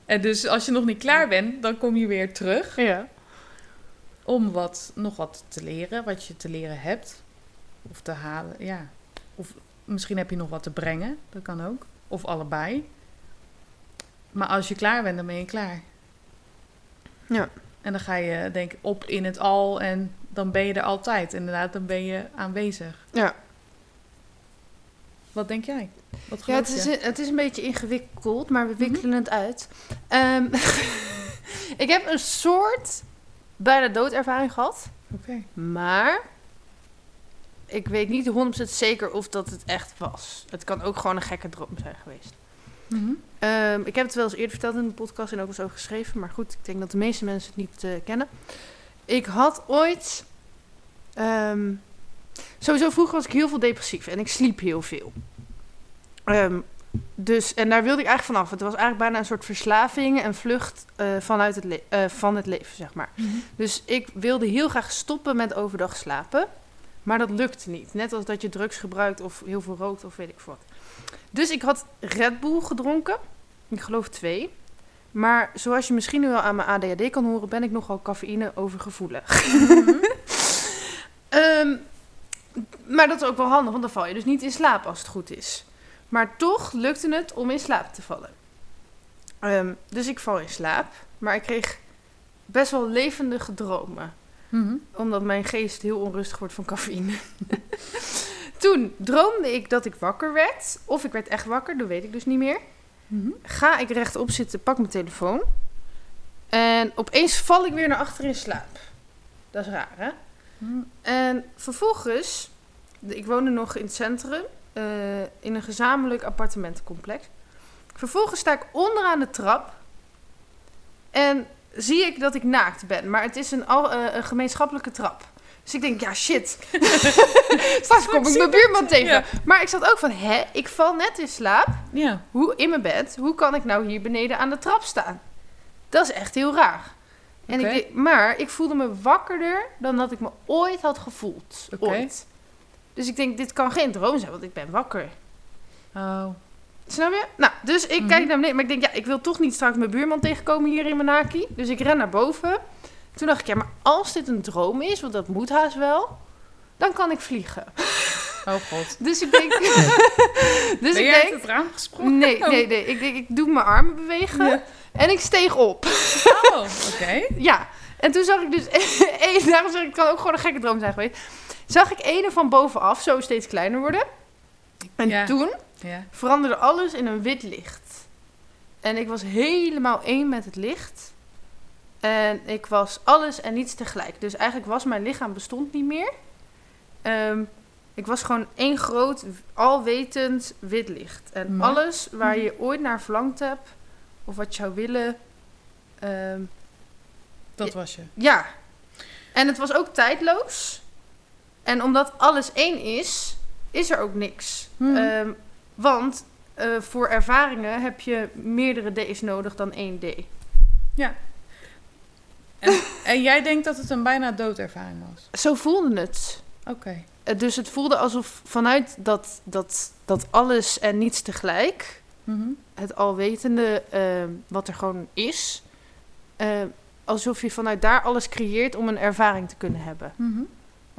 En dus als je nog niet klaar bent, dan kom je weer terug Ja. om wat, nog wat te leren, wat je te leren hebt. Of te halen, ja. Misschien heb je nog wat te brengen, dat kan ook. Of allebei. Maar als je klaar bent, dan ben je klaar. Ja. En dan ga je, denk ik, op in het al en dan ben je er altijd. Inderdaad, dan ben je aanwezig. Ja. Wat denk jij? Wat Ja, het is, je? het is een beetje ingewikkeld, maar we Mhm. wikkelen het uit. Ehm, ik heb een soort bijna doodervaring gehad. Oké. Maar ik weet niet 100% zeker of dat het echt was. Het kan ook gewoon een gekke droom zijn geweest. Mhm. Ehm, ik heb het wel eens eerder verteld in de podcast en ook eens over geschreven. Maar goed, ik denk dat de meeste mensen het niet eh, kennen. Ik had ooit... ehm, sowieso vroeger was ik heel veel depressief en ik sliep heel veel. Ehm, dus, en daar wilde ik eigenlijk vanaf. Het was eigenlijk bijna een soort verslaving en vlucht eh, vanuit het eh, van het leven, zeg maar. Mhm. Dus ik wilde heel graag stoppen met overdag slapen. Maar dat lukte niet. Net als dat je drugs gebruikt of heel veel rookt of weet ik wat. Dus ik had Red Bull gedronken. Ik geloof twee. Maar zoals je misschien nu wel aan mijn ADHD kan horen, ben ik nogal cafeïne overgevoelig. Ehm, maar dat is ook wel handig, want dan val je dus niet in slaap als het goed is. Maar toch lukte het om in slaap te vallen. Ehm, dus ik val in slaap, maar ik kreeg best wel levendige dromen Mhm. omdat mijn geest heel onrustig wordt van cafeïne. Toen droomde ik dat ik wakker werd. Of ik werd echt wakker, dat weet ik dus niet meer. Mhm. Ga ik rechtop zitten, pak mijn telefoon. En opeens val ik weer naar achter in slaap. Dat is raar, hè? Mhm. En vervolgens, ik woonde nog in het centrum, eh, in een gezamenlijk appartementencomplex. Vervolgens sta ik onderaan de trap en zie ik dat ik naakt ben. Maar het is een, al, eh, een gemeenschappelijke trap. Dus ik denk, ja shit. Straks kom ik mijn buurman tegen. Ja. Maar ik zat ook van, hè, ik val net in slaap Ja. hoe, in mijn bed. Hoe kan ik nou hier beneden aan de trap staan? Dat is echt heel raar. En ik, maar ik voelde me wakkerder dan dat ik me ooit had gevoeld. Oké. Ooit. Dus ik denk, dit kan geen droom zijn, want ik ben wakker. Oh. Snap je? Nou, dus ik Mhm. kijk naar beneden. Maar ik denk, ja, ik wil toch niet straks mijn buurman tegenkomen hier in mijn naki. Dus ik ren naar boven. Toen dacht ik, ja, maar als dit een droom is, want dat moet haast wel, dan kan ik vliegen. Oh god. Dus ik denk... dus ben ik jij denk... het raam gesprongen? Nee, nee, nee. Ik denk, ik doe mijn armen bewegen. Ja. En ik steeg op. Oh, oké. Ja. En toen zag ik dus... één- daarom zeg ik, het kan ook gewoon een gekke droom zijn geweest. Zag ik ene van bovenaf zo steeds kleiner worden. En Ja. toen Ja. veranderde alles in een wit licht. En ik was helemaal één met het licht. En ik was alles en niets tegelijk. Dus eigenlijk was mijn lichaam bestond niet meer. Ehm, ik was gewoon één groot, alwetend wit licht. En Maar- alles waar je ooit naar verlangd hebt, of wat je zou willen, ehm, Dat was je. Ja. En het was ook tijdloos. En omdat alles één is, is er ook niks. Mhm. Ehm, want eh, voor ervaringen heb je meerdere D's nodig dan één D. En, en jij denkt dat het een bijna doodervaring was? Zo voelde het. Oké. Eh, Dus het voelde alsof vanuit dat, dat, dat alles en niets tegelijk, Mhm. het alwetende eh, wat er gewoon is, alsof je vanuit daar alles creëert om een ervaring te kunnen hebben. Mhm.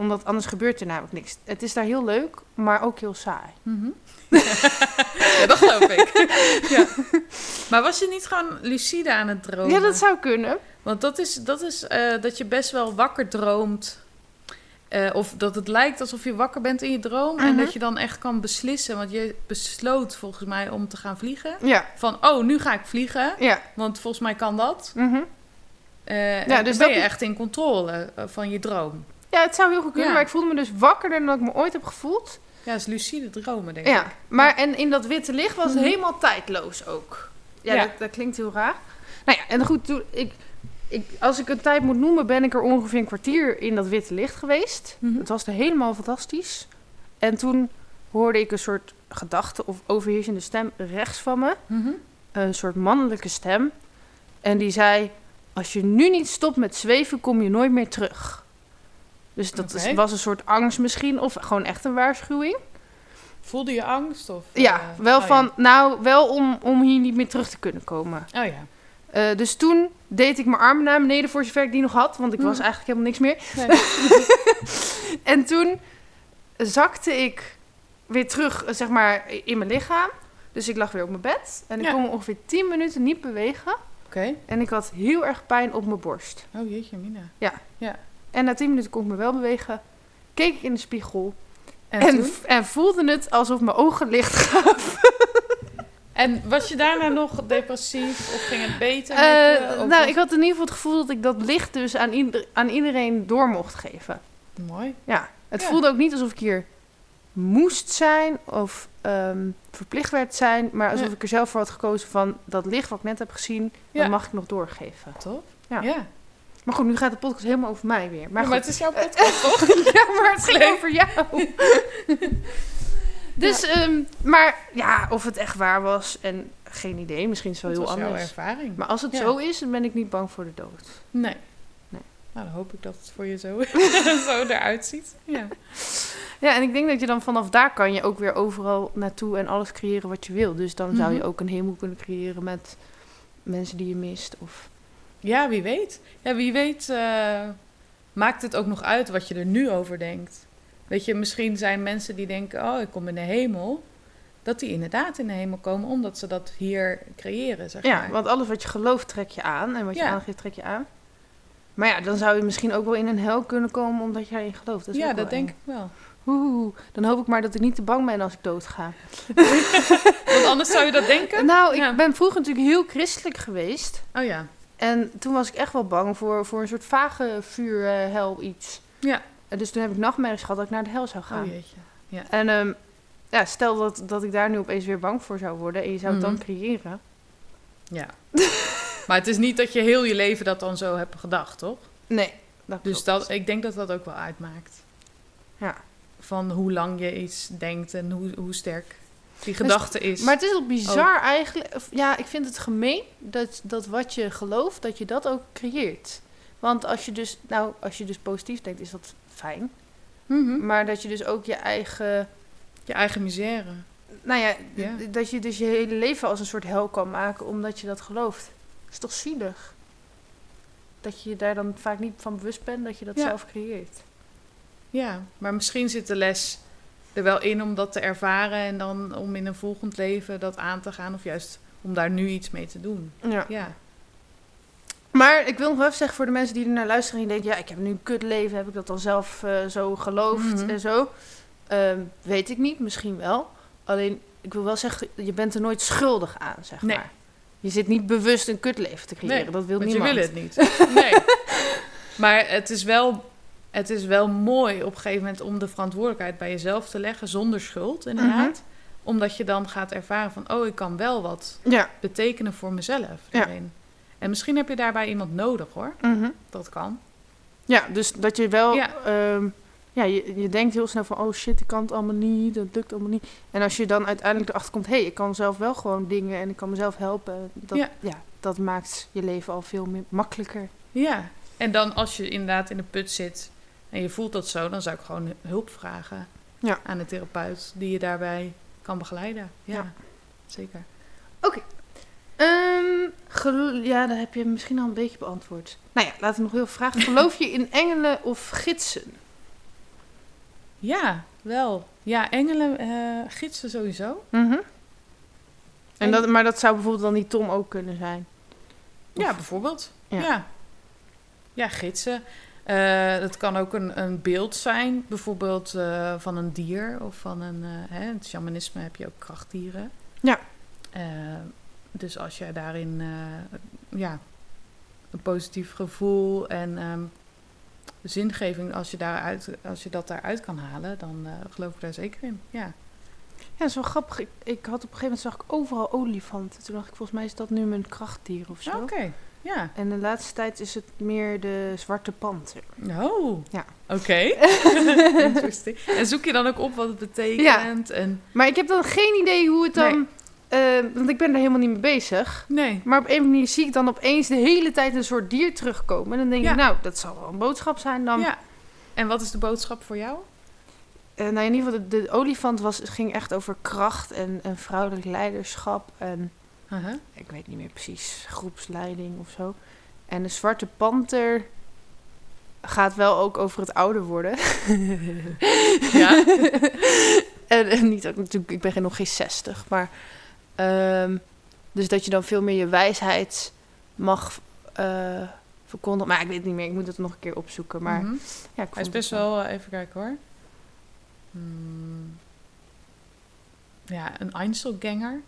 Omdat anders gebeurt er namelijk niks. Het is daar heel leuk, maar ook heel saai. Mhm. ja, dat geloof ik. ja. Maar was je niet gewoon lucide aan het dromen? Ja, dat zou kunnen. Want dat is, dat, is eh, dat je best wel wakker droomt. Eh, of dat het lijkt alsof je wakker bent in je droom. En Mhm. dat je dan echt kan beslissen. Want je besloot volgens mij om te gaan vliegen. Ja, Van, oh, nu ga ik vliegen. ja. Want volgens mij kan dat. mhm. Eh Ja, dus ben dat je echt in controle van je droom. Ja, het zou heel goed kunnen, Ja. maar ik voelde me dus wakkerder dan ik me ooit heb gevoeld. Ja, dat is lucide dromen, denk ik. Ja, maar en in dat witte licht was het Mhm. helemaal tijdloos ook. Ja, Ja. Dat, dat klinkt heel raar. Nou ja, en goed, toen, ik, ik, als ik een tijd moet noemen, ben ik er ongeveer een kwartier in dat witte licht geweest. Mhm. Het was er helemaal fantastisch. En toen hoorde ik een soort gedachte of overheersende stem rechts van me. Mhm. Een soort mannelijke stem. En die zei, als je nu niet stopt met zweven, kom je nooit meer terug. Dus dat is- was een soort angst misschien, of gewoon echt een waarschuwing. Voelde je angst? Of, Ja, eh, wel oh van, nou, wel om, om hier niet meer terug te kunnen komen. Ja. Oh ja. Eh, dus toen deed ik mijn armen naar beneden voor zover ik die nog had, want ik was Mm. eigenlijk helemaal niks meer. Nee. En toen zakte ik weer terug, eh, zeg maar, in mijn lichaam. Dus ik lag weer op mijn bed en ik Ja. kon ongeveer 10 minuten niet bewegen. Oké. En ik had heel erg pijn op mijn borst. Oh jeetje, Mina. En na 10 minuten kon ik me wel bewegen. Keek ik in de spiegel En, en, en voelde het alsof mijn ogen licht gaven. En was je daarna nog depressief of ging het beter? met Eh, je? Of nou, ik had in ieder geval het gevoel dat ik dat licht dus aan, ieder- aan iedereen door mocht geven. Mooi. Ja, het Ja. voelde ook niet alsof ik hier moest zijn of ehm, verplicht werd zijn, maar alsof Ja. ik er zelf voor had gekozen van dat licht wat ik net heb gezien, Ja. dat mag ik nog doorgeven. Top. Ja. Maar goed, nu gaat de podcast helemaal over mij weer. Maar, het is jouw podcast, toch? ja, maar het ging over jou. dus, ehm, maar ja, of het echt waar was en geen idee. Misschien is het wel Dat heel was jouw anders. ervaring. Maar als het Ja. zo is, dan ben ik niet bang voor de dood. Nee. Nee. Nou, dan hoop ik dat het voor je zo, zo eruit ziet. Ja. Ja, en ik denk dat je dan vanaf daar kan je ook weer overal naartoe en alles creëren wat je wil. Dus dan zou je Mhm. ook een hemel kunnen creëren met mensen die je mist. Of... ja, wie weet. Ja, wie weet eh, maakt het ook nog uit wat je er nu over denkt. Weet je, misschien zijn mensen die denken, oh, ik kom in de hemel. Dat die inderdaad in de hemel komen, omdat ze dat hier creëren, zeg Ja, maar. want alles wat je gelooft trek je aan en wat je Ja. aangeeft trek je aan. Maar ja, dan zou je misschien ook wel in een hel kunnen komen omdat jij in gelooft. Dat is ja, dat denk eng. ik wel. Oeh, dan hoop ik maar dat ik niet te bang ben als ik doodga. Want anders zou je dat denken? Nou, ik Ja. ben vroeger natuurlijk heel christelijk geweest. Oh ja. En toen was ik echt wel bang voor, voor een soort vage vuurhel iets. Ja. En dus toen heb ik nachtmerries gehad dat ik naar de hel zou gaan. Oh jeetje. En ehm, ja, stel dat, dat ik daar nu opeens weer bang voor zou worden en je zou het Mhm. dan creëren. Ja. maar het is niet dat je heel je leven dat dan zo hebt gedacht, toch? Nee. Dat Dus dat, ik denk dat dat ook wel uitmaakt. Ja. Van hoe lang je iets denkt en hoe, hoe sterk die gedachte is. Maar het is wel bizar eigenlijk. Ja, ik vind het gemeen dat, dat wat je gelooft, dat je dat ook creëert. Want als je dus, nou, als je dus positief denkt, is dat fijn. Mhm. Maar dat je dus ook je eigen, Je eigen misère. nou ja, dat je dus je hele leven als een soort hel kan maken omdat je dat gelooft. Dat is toch zielig? Dat je je daar dan vaak niet van bewust bent dat je dat Ja. zelf creëert. Ja, maar misschien zit de les er wel in om dat te ervaren en dan om in een volgend leven dat aan te gaan of juist om daar nu iets mee te doen. Ja. Ja, Maar ik wil nog even zeggen voor de mensen die er naar luisteren en denken, ja, ik heb nu een kut leven, heb ik dat dan zelf eh, zo geloofd Mhm. en zo? Ehm, weet ik niet, misschien wel. Alleen, ik wil wel zeggen, je bent er nooit schuldig aan, zeg Nee. maar. Je zit niet bewust een kutleven te creëren, Nee, dat wil niemand. je wil het niet. Nee. maar het is, wel, het is wel mooi op een gegeven moment om de verantwoordelijkheid bij jezelf te leggen zonder schuld, inderdaad. Mhm. Omdat je dan gaat ervaren van, oh, ik kan wel wat Ja, betekenen voor mezelf. Ja. En misschien heb je daarbij iemand nodig hoor. Mhm. Dat kan. Ja, dus dat je wel... Ja. Ja. ja, je, je denkt heel snel van... Oh shit, ik kan het allemaal niet. Dat lukt allemaal niet. En als je dan uiteindelijk erachter komt... Hé, hey, ik kan zelf wel gewoon dingen en ik kan mezelf helpen. Dat, Ja. ja. dat maakt je leven al veel meer makkelijker. Ja. En dan als je inderdaad in de put zit en je voelt dat zo, dan zou ik gewoon hulp vragen Ja. aan een therapeut die je daarbij kan begeleiden. Ja, Ja. zeker. Ehm, gelo- ja, dat heb je misschien al een beetje beantwoord. Nou ja, laten we nog heel vragen. Geloof je in engelen of gidsen? Ja, wel. Ja, engelen, eh, gidsen sowieso. Mhm. En En- dat, maar dat zou bijvoorbeeld dan niet Tom ook kunnen zijn. Ja, bijvoorbeeld. Ja. Ja. Ja, gidsen. Eh, dat kan ook een, een beeld zijn, bijvoorbeeld eh, van een dier of van een. eh, hè, in het shamanisme heb je ook krachtdieren. Ja. Dus als je daarin ja, een positief gevoel en ehm, zingeving, als je, daaruit, als je dat daaruit kan halen, dan geloof ik daar zeker in. Ja. Ja, dat is wel grappig. Ik, ik had op een gegeven moment zag ik overal olifanten. Toen dacht ik, volgens mij is dat nu mijn krachtdier of zo. Oké. Ja. En de laatste tijd is het meer de zwarte panter. Oh. Ja. Oké. Interesting. En zoek je dan ook op wat het betekent? En Maar ik heb dan geen idee hoe het dan... eh, want ik ben er helemaal niet mee bezig. nee. Maar op een of andere manier zie ik dan opeens de hele tijd een soort dier terugkomen. En dan denk Ja. ik, nou, dat zal wel een boodschap zijn dan. Ja. En wat is de boodschap voor jou? Eh, nou, in ieder geval, de, de olifant was, ging echt over kracht en, en vrouwelijk leiderschap. En Ik weet niet meer precies, groepsleiding of zo. En de zwarte panter gaat wel ook over het ouder worden. Ja. en, en niet ook natuurlijk, ik ben nog geen 60, maar ehm, dus dat je dan veel meer je wijsheid mag eh verkondigen. Maar ik weet het niet meer, ik moet het nog een keer opzoeken. Maar Mhm. ja, ik Hij is best wel, eh, even kijken hoor. Hmm. Ja, een Einzelganger.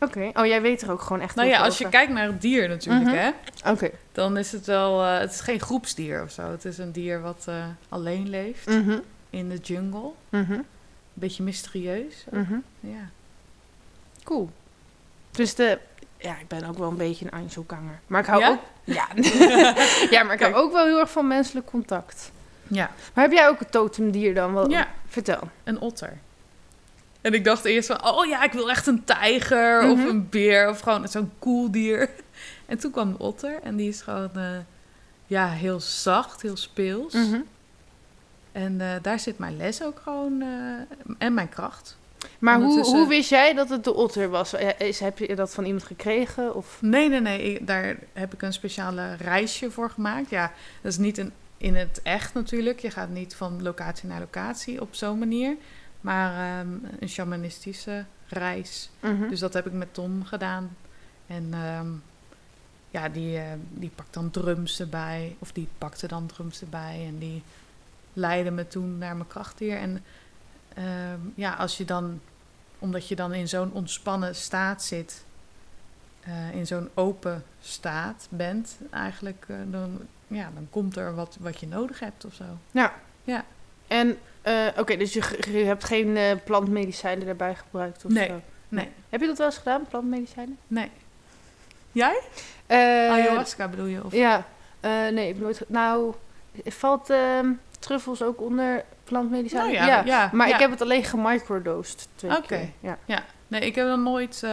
Oké, oh jij weet er ook gewoon echt Nou ja, als je kijkt naar het dier natuurlijk, Mhm. hè. Oké. Dan is het wel, eh, het is geen groepsdier of zo. Het is een dier wat eh, alleen leeft Mhm, in de jungle. Een beetje mysterieus. mhm. Ja. Cool. Dus de... Ja, ik ben ook wel een beetje een Einzelganger. Maar ik hou Ja? ook... Ja. ja, maar ik hou ook wel heel erg van menselijk contact. Ja. Maar heb jij ook een totemdier dan? Wel, Ja. Vertel. Een otter. En ik dacht eerst van, oh ja, ik wil echt een tijger of Mhm. een beer of gewoon zo'n cool dier. En toen kwam de otter en die is gewoon, eh, ja, heel zacht, heel speels. Mhm. En eh, daar zit mijn les ook gewoon eh, en mijn kracht. Maar hoe, Ondertussen- hoe wist jij dat het de otter was? Is, heb je dat van iemand gekregen? Of... Nee, nee, nee, ik- daar heb ik een speciale reisje voor gemaakt. Ja, dat is niet een, in het echt natuurlijk. Je gaat niet van locatie naar locatie op zo'n manier. Maar ehm, een shamanistische reis. Mhm. Dus dat heb ik met Tom gedaan. En ehm, ja, die, eh, die pakt dan drums erbij. Of die pakte dan drums erbij. En die leidde me toen naar mijn krachtdier. En ja, als je dan, omdat je dan in zo'n ontspannen staat zit, eh, in zo'n open staat bent, eigenlijk, eh, dan, ja, dan komt er wat, wat je nodig hebt of zo. Ja. Ja. En, eh, oké, dus je, hebt geen eh, plantmedicijnen erbij gebruikt of Nee, zo? nee. Heb je dat wel eens gedaan, plantmedicijnen? Nee. Jij? Eh, Ayahuasca bedoel je? Of? Ja, nee, ik heb nooit... Nou, valt ehm, truffels ook onder plantmedicijnen? Nou ja, ja, maar ja. ik heb het alleen gemicrodosed twee Oké. keer. Ja. Nee, ik heb dat nooit,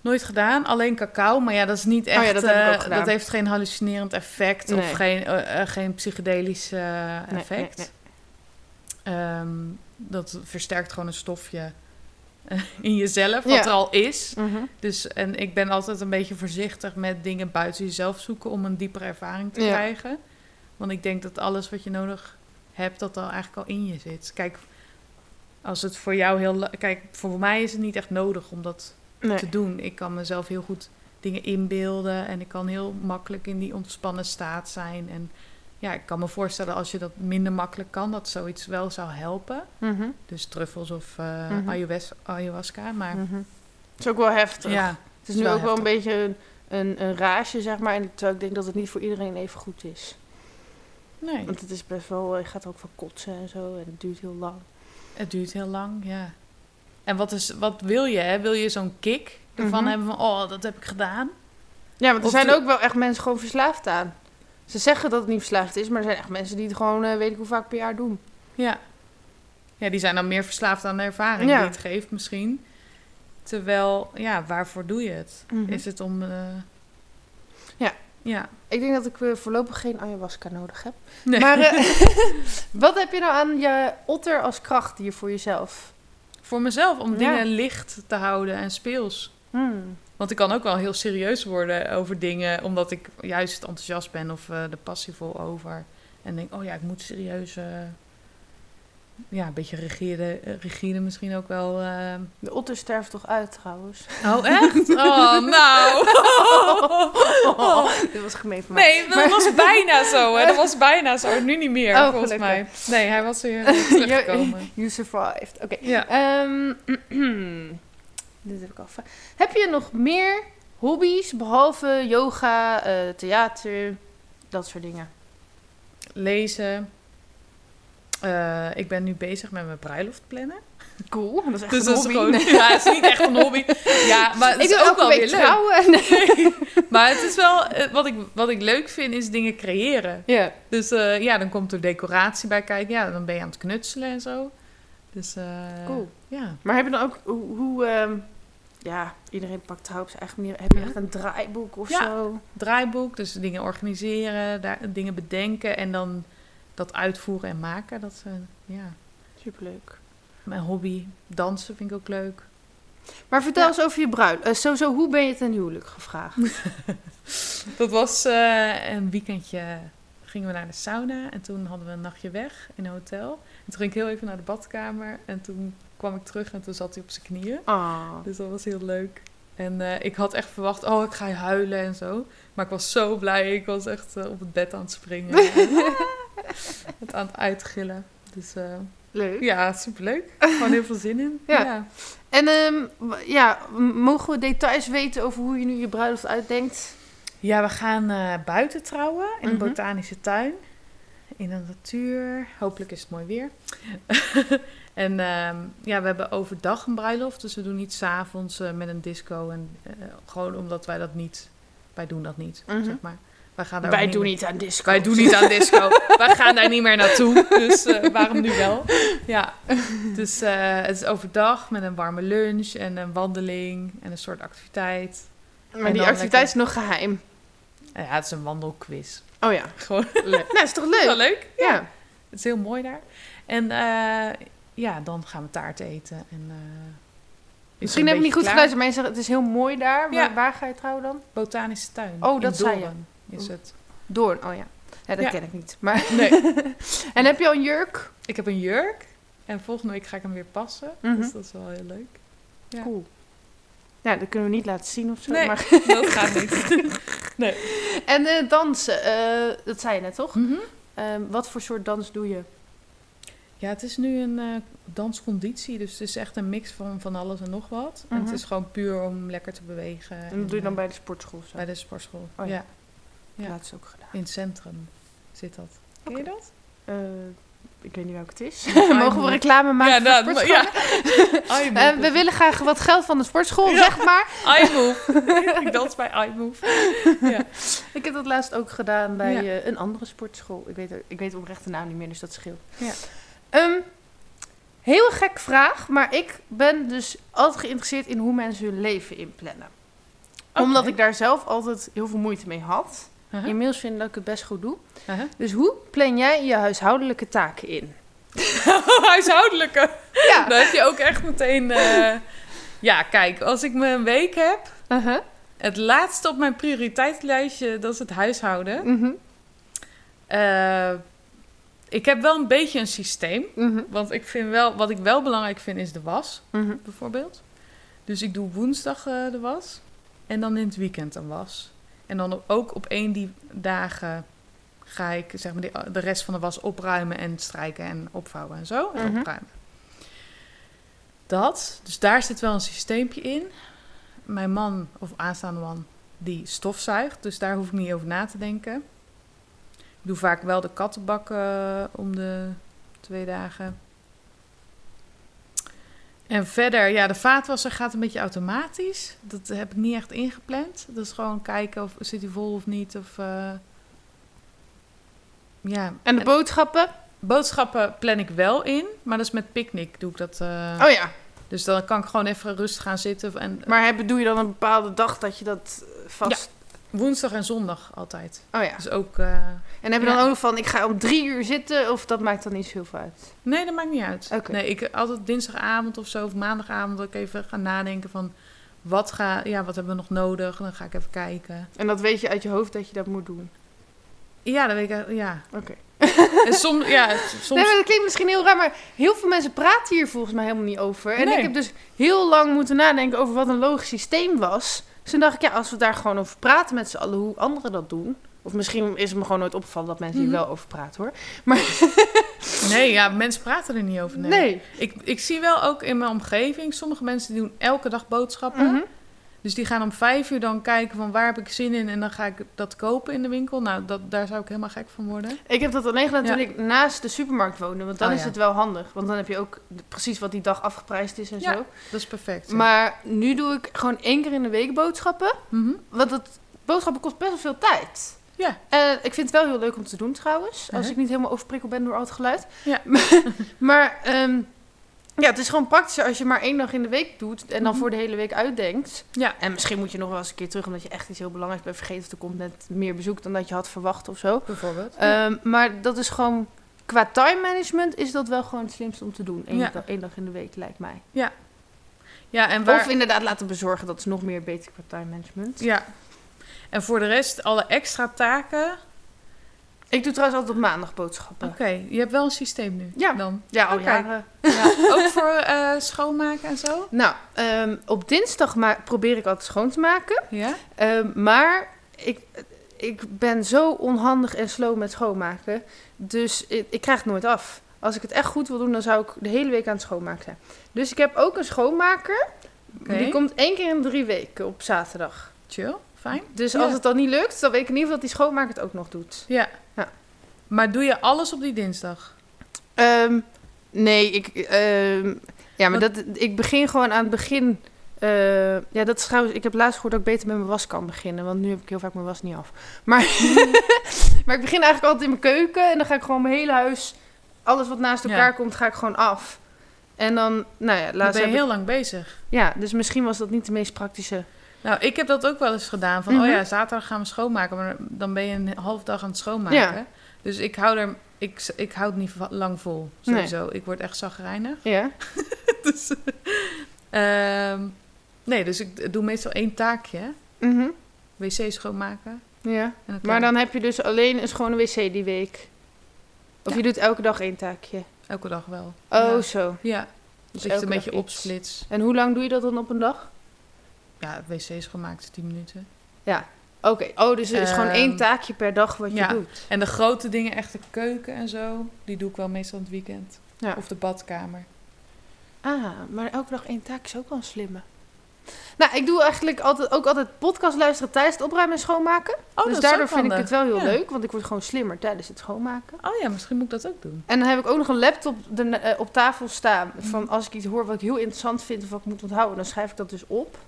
nooit gedaan. Alleen cacao, maar ja, dat is niet echt. Oh ja, dat heb ik ook gedaan. dat heeft geen hallucinerend effect Nee. of geen, eh, geen psychedelisch Nee, effect. nee, Ehm, dat versterkt gewoon een stofje eh, in jezelf, wat Ja. er al is. Mhm. Dus, en ik ben altijd een beetje voorzichtig met dingen buiten jezelf zoeken om een diepere ervaring te Ja. krijgen. Want ik denk dat alles wat je nodig hebt, dat al eigenlijk al in je zit. Kijk, als het voor jou heel... Kijk, voor mij is het niet echt nodig om dat Nee. te doen. Ik kan mezelf heel goed dingen inbeelden en ik kan heel makkelijk in die ontspannen staat zijn. En ja, ik kan me voorstellen als je dat minder makkelijk kan, dat zoiets wel zou helpen. Mhm. Dus truffels of eh Mhm. ayahuas- ayahuasca. Maar Mhm. Het is ook wel heftig. ja, Het is is nu wel ook wel een beetje een, een, een rage, zeg maar. En terwijl ik denk dat het niet voor iedereen even goed is. nee, Want het is best wel, je gaat ook van kotsen en zo. En het duurt heel lang. het duurt heel lang, ja. En wat, is, wat wil je? Hè? Wil je zo'n kick ervan hebben van, oh, dat heb ik gedaan? Ja, want er Of zijn de- ook wel echt mensen gewoon verslaafd aan. Ze zeggen dat het niet verslaafd is, maar er zijn echt mensen die het gewoon eh, weet ik hoe vaak per jaar doen. Ja. Ja, die zijn dan meer verslaafd aan de ervaring Ja. die het geeft misschien. Terwijl, ja, waarvoor doe je het? Mhm. Is het om... eh, Ja. Ja. Ik denk dat ik eh, voorlopig geen ayahuasca nodig heb. Nee. Maar wat heb je nou aan je otter als krachtdier voor jezelf? Voor mezelf, om Ja. dingen licht te houden en speels. Hmm. Want ik kan ook wel heel serieus worden over dingen, omdat ik juist enthousiast ben of eh er passievol over. En denk, oh ja, ik moet serieus, eh, ja, een beetje rigide, eh, rigide misschien ook wel. De otter sterft toch uit trouwens? Oh, echt? Oh, nou. Dit was gemeen van mij. Nee, dat was bijna zo. Hè. Dat was bijna zo. Nu niet meer, Oh, volgens gelukkig. mij. Nee, hij was weer teruggekomen. You survived. Oké. Ja. Ehm, dit heb ik al. Heb je nog meer hobby's behalve yoga, eh, theater, dat soort dingen? Lezen. Eh, ik ben nu bezig met mijn bruiloft plannen. Cool. Dat is echt Dus een dat is hobby. gewoon... Ja, het is niet echt een hobby. Ja, maar het ik is ook wel weer leuk. trouwen. Nee. Maar het is wel... eh, Wat ik, wat ik leuk vind, is dingen creëren. Ja. Dus ja, dan komt er decoratie bij kijken. Ja, dan ben je aan het knutselen en zo. Dus Cool. ja. Maar heb je dan ook hoe... hoe, ehm, ja, iedereen pakt trouw op zijn eigen manier. Heb je echt een draaiboek of Ja. zo? Draaiboek, dus dingen organiseren, daar, dingen bedenken en dan dat uitvoeren en maken. Dat is, eh, ja, Superleuk. mijn hobby. Dansen vind ik ook leuk. Maar vertel Ja. eens over je bruiloft. Eh, sowieso, hoe ben je ten huwelijk gevraagd? Dat was eh, een weekendje. Gingen we naar de sauna en toen hadden we een nachtje weg in een hotel. En toen ging ik heel even naar de badkamer en toen kwam ik terug en toen zat hij op zijn knieën. Ah. Dus dat was heel leuk. En eh, ik had echt verwacht, oh, ik ga huilen en zo. Maar ik was zo blij. Ik was echt eh, op het bed aan het springen. het aan het uitgillen. Dus eh, Leuk. ja, superleuk. Gewoon heel veel zin in. Ja. ja. En ehm, ja, mogen we details weten over hoe je nu je bruiloft uitdenkt? Ja, we gaan buiten trouwen in Mhm. de botanische tuin. In de natuur. Hopelijk is het mooi weer. En ehm, ja, we hebben overdag een bruiloft. Dus we doen niet s'avonds avonds met een disco. En, eh, gewoon omdat wij dat niet... Wij doen dat niet, Mhm. zeg maar. Wij, gaan daar Wij doen meer- niet aan disco. Wij doen niet aan disco. wij gaan daar niet meer naartoe. Dus eh, waarom nu wel? Ja. Dus eh, het is overdag met een warme lunch en een wandeling en een soort activiteit. Maar En die activiteit is nog geheim. Ja, het is een wandelquiz. Oh ja. Gewoon Leuk. nou, is toch leuk? wel leuk. Ja. Het is heel mooi daar. En eh, ja, dan gaan we taart eten. En, eh, is Misschien heb ik niet goed geluisterd, maar je zegt het is heel mooi daar. Waar, Ja. waar ga je trouwen dan? Botanische tuin. Oh, dat zei je. Is het. Doorn, oh ja. Ja, dat Ja. ken ik niet. Maar... Nee, En heb je al een jurk? ik heb een jurk. En volgende week ga ik hem weer passen. Mhm. Dus dat is wel heel leuk. Ja. Cool. Ja, dat kunnen we niet laten zien of zo. Nee. Maar... Dat gaat niet. En eh, dansen, eh, dat zei je net toch? Mhm. Ehm, wat voor soort dans doe je? Ja, het is nu een eh, dansconditie. Dus het is echt een mix van van alles en nog wat. En Mhm. het is gewoon puur om lekker te bewegen. En dat doe je dan eh, bij de sportschool zo? bij de sportschool. Oh ja. ja. ja. Laatst ook gedaan. in het centrum zit dat. Ken je dat? Eh, ik weet niet welke het is. Mogen we reclame maken ja, voor sportschool? ja. we willen graag wat geld van de sportschool, Ja. zeg maar. iMove. ik dans bij iMove. Ja. Ik heb dat laatst ook gedaan bij een andere sportschool. Ik weet, ik weet oprecht de naam niet meer, dus dat scheelt. Ja. Ehm, heel gek vraag, maar ik ben dus altijd geïnteresseerd in hoe mensen hun leven inplannen. Omdat ik daar zelf altijd heel veel moeite mee had. Inmiddels vind ik dat ik het best goed doe. Dus hoe plan jij je huishoudelijke taken in? Huishoudelijke. Ja. Dan heb je ook echt meteen... eh, Ja, kijk, als ik me een week heb... Het laatste op mijn prioriteitslijstje, dat is het huishouden. Eh, ik heb wel een beetje een systeem. Mhm. Want ik vind wel, wat ik wel belangrijk vind, is de was, Mhm. bijvoorbeeld. Dus ik doe woensdag eh, de was. En dan in het weekend een was. En dan ook op één die dagen ga ik zeg maar, de, de rest van de was opruimen en strijken en opvouwen en zo. En Mhm. opruimen. Dat. Dus daar zit wel een systeempje in. Mijn man, of aanstaande man, die stofzuigt. Dus daar hoef ik niet over na te denken. Doe vaak wel de kattenbakken om de twee dagen. En verder, ja, de vaatwasser gaat een beetje automatisch. Dat heb ik niet echt ingepland. Dat is gewoon kijken of zit hij vol of niet. Of, eh, ja. En de boodschappen? Boodschappen plan ik wel in, maar dat is met picknick doe ik dat. eh, Oh ja. Dus dan kan ik gewoon even rustig gaan zitten. En, Maar heb- doe je dan een bepaalde dag dat je dat eh, vast... woensdag en zondag altijd. Oh ja. Dus ook... eh, En heb je dan ook nog van, ik ga om drie uur zitten, of dat maakt dan niet zoveel uit? nee, dat maakt niet uit. Nee, ik altijd dinsdagavond of zo, of maandagavond, dat ik even ga nadenken van... Wat, ga, ja, wat hebben we nog nodig? Dan ga ik even kijken. En dat weet je uit je hoofd dat je dat moet doen. Ja, dat weet ik. Ja. Oké. En soms, ja, soms Nee, dat klinkt misschien heel raar, maar heel veel mensen praten hier volgens mij helemaal niet over. En Nee. ik heb dus heel lang moeten nadenken over wat een logisch systeem was. Dus toen dacht ik, ja, als we daar gewoon over praten met z'n allen, hoe anderen dat doen. Of misschien is het me gewoon nooit opgevallen dat mensen hier Mhm. wel over praten hoor. Nee, ja, mensen praten er niet over. Nee. Nee. Ik, ik zie wel ook in mijn omgeving, sommige mensen die doen elke dag boodschappen. Mhm. Dus die gaan om vijf uur dan kijken van waar heb ik zin in en dan ga ik dat kopen in de winkel. Nou, dat, daar zou ik helemaal gek van worden. Ik heb dat alleen gedaan toen ik naast de supermarkt woonde. Want dan Oh, is ja. het wel handig. Want dan heb je ook precies wat die dag afgeprijsd is en Ja. zo. Dat is perfect. Maar nu doe ik gewoon één keer in de week boodschappen. Mhm. Want dat boodschappen kost best wel veel tijd. Ja. Eh, ik vind het wel heel leuk om te doen trouwens. Als Uh-huh. ik niet helemaal overprikkeld ben door al het geluid. Ja. maar ehm, ja, het is gewoon praktischer als je maar één dag in de week doet. En dan Mhm. voor de hele week uitdenkt. Ja. En misschien moet je nog wel eens een keer terug. Omdat je echt iets heel belangrijks bent vergeten. Of er komt net meer bezoek dan dat je had verwacht of zo. Bijvoorbeeld. Ehm, maar dat is gewoon... Qua time management is dat wel gewoon het slimste om te doen. Eén, Ja. dag, één dag in de week lijkt mij. ja, en waar... Of inderdaad laten bezorgen. Dat is nog meer beter qua time management. Ja. En voor de rest, alle extra taken. Ik doe trouwens altijd op maandag boodschappen. Oké, je hebt wel een systeem nu. Ja. Dan. Ja, al jaren. Ja. Ook voor eh, schoonmaken en zo? Nou, ehm, op dinsdag probeer ik altijd schoon te maken. Ja. Ehm, maar ik, ik ben zo onhandig en slow met schoonmaken. Dus ik, ik krijg het nooit af. Als ik het echt goed wil doen, dan zou ik de hele week aan het schoonmaken zijn. Dus ik heb ook een schoonmaker. Die komt één keer in drie weken op zaterdag. Chill. Fijn. Dus Ja. als het dan niet lukt, dan weet ik in ieder geval dat die schoonmaker het ook nog doet. Ja. Maar doe je alles op die dinsdag? Ehm, nee, ik, ehm, ja, maar Wat- dat, ik begin gewoon aan het begin. eh, ja, dat is trouwens. Ik heb laatst gehoord dat ik beter met mijn was kan beginnen. Want nu heb ik heel vaak mijn was niet af. Maar, maar ik begin eigenlijk altijd in mijn keuken. En dan ga ik gewoon mijn hele huis. Alles wat naast Ja. elkaar komt, ga ik gewoon af. En dan, nou ja, Dan laatst ben je ik- heel lang bezig. Ja, dus misschien was dat niet de meest praktische. Nou, ik heb dat ook wel eens gedaan. Van, Mhm. oh ja, zaterdag gaan we schoonmaken. Maar dan ben je een half dag aan het schoonmaken. Ja. Dus ik hou er... Ik, ik hou het niet lang vol, sowieso. Ik word echt zagrijnig. Ja. dus, ehm, nee, dus ik doe meestal één taakje. Mhm. Wc schoonmaken. ja. Dan Maar dan heb je dus alleen een schone wc die week. Of Ja. je doet elke dag één taakje. Elke dag wel. Oh, Ja. zo. Ja, Dus je het elke een beetje opsplits. En hoe lang doe je dat dan op een dag? Ja, wc schoonmaken is 10 minuten. Oké, oh, dus het is gewoon Ehm, één taakje per dag wat je ja. doet. En de grote dingen, echt de keuken en zo, die doe ik wel meestal in het weekend. Ja. Of de badkamer. Ah, maar elke dag één taak is ook wel een slimme. Nou, ik doe eigenlijk altijd, ook altijd podcast luisteren tijdens het opruimen en schoonmaken. Oh, dus daardoor vind ik het wel heel Ja. leuk, want ik word gewoon slimmer tijdens het schoonmaken. Oh ja, misschien moet ik dat ook doen. En dan heb ik ook nog een laptop de, eh, op tafel staan. Van Mhm. als ik iets hoor wat ik heel interessant vind of wat ik moet onthouden, dan schrijf ik dat dus op.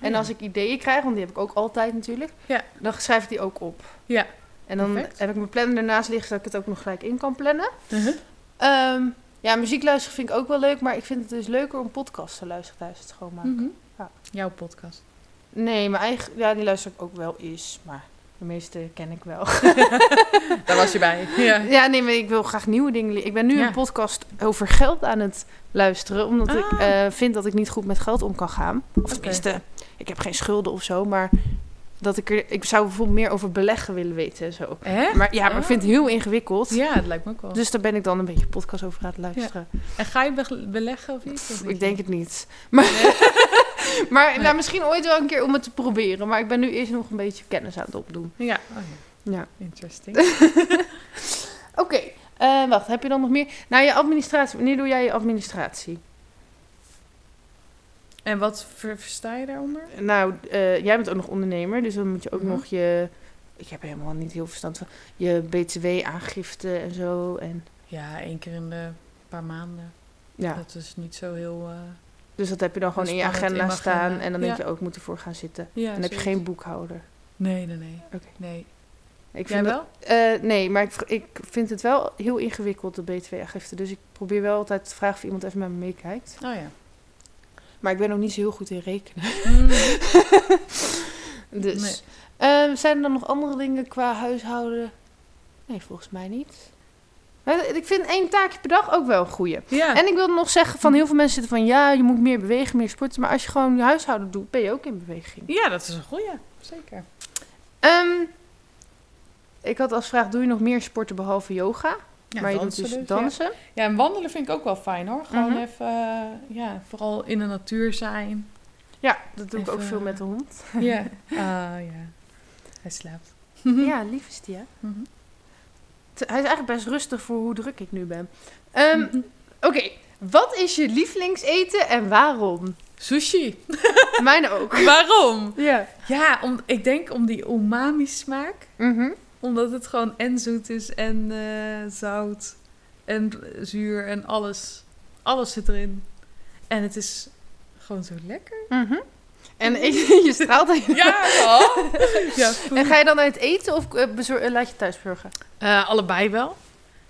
En als ik ideeën krijg, want die heb ik ook altijd natuurlijk, Ja. dan schrijf ik die ook op. Ja. En dan Perfect. heb ik mijn planner ernaast liggen, zodat ik het ook nog gelijk in kan plannen. Uh-huh. Ehm, ja, muziek luisteren vind ik ook wel leuk, maar ik vind het dus leuker om podcasts te luisteren tijdens het schoonmaken. Mhm. Ja. Jouw podcast. Nee, mijn eigen, ja, die luister ik ook wel eens, maar de meeste ken ik wel. Daar was je bij. Ja. ja, nee, maar ik wil graag nieuwe dingen leren. Ik ben nu Ja. een podcast over geld aan het luisteren, omdat ik Ah. eh, vind dat ik niet goed met geld om kan gaan. Of tenminste, ik heb geen schulden of zo, maar dat ik er, ik zou bijvoorbeeld meer over beleggen willen weten en zo. Hè? Maar ja, maar ik Oh. vind het heel ingewikkeld. Ja, het lijkt me ook wel. Dus daar ben ik dan een beetje podcast over aan het luisteren. En ga je be- beleggen of iets? Of Ik denk het niet. Maar, maar Nee. nou, misschien ooit wel een keer om het te proberen. Maar ik ben nu eerst nog een beetje kennis aan het opdoen. Ja, oh ja. Ja. Interesting. Oké, eh, wacht. Heb je dan nog meer? Nou, je administratie. Wanneer doe jij je administratie? En wat ver- versta je daaronder? Nou, eh, jij bent ook nog ondernemer. Dus dan moet je ook Mhm. nog je... Ik heb helemaal niet heel verstand van. Je btw-aangifte en zo. En Ja, één keer in de paar maanden. ja. Dat is niet zo heel... eh, Dus dat heb je dan gewoon in je in agenda staan. agenda. En dan denk Ja. je ook, ik moet ervoor gaan zitten. Ja, en dan heb je geen boekhouder. Nee, nee, nee. Oké. Nee. Ik Jij vind wel? dat- eh, nee, maar ik, ik vind het wel heel ingewikkeld, de BTW-aangifte. Dus ik probeer wel altijd te vragen of iemand even met me meekijkt. Oh ja. Maar ik ben ook niet zo heel goed in rekenen. Mm. Dus. Nee. Ehm, zijn er dan nog andere dingen qua huishouden? Nee, volgens mij niet. Ik vind één taakje per dag ook wel een goeie. Ja. En ik wilde nog zeggen van heel veel mensen zitten van ja, je moet meer bewegen, meer sporten. Maar als je gewoon je huishouden doet, ben je ook in beweging. ja, dat is een goeie. Zeker. Ehm, ik had als vraag, doe je nog meer sporten behalve yoga? Ja, maar je doet dus ja. dansen. Ja, en wandelen vind ik ook wel fijn hoor. Gewoon Mhm. even, eh, ja, vooral in de natuur zijn. Ja, dat doe ik ook veel met de hond. Ja. Ah ja. Hij slaapt. ja, lief is die hè. Mhm. Hij is eigenlijk best rustig voor hoe druk ik nu ben. Ehm, Mhm. Oké, wat is je lievelingseten en waarom? Sushi. Mijne ook. Waarom? Ja. Ja, om, ik denk om die umami smaak. Mhm. Omdat het gewoon en zoet is en eh, zout en zuur en alles. Alles zit erin. En het is gewoon zo lekker. Mhm. En je straalt aan Ja, ja En ga je dan uit eten of eh, bezor- eh, laat je thuis burgen? Eh, allebei wel.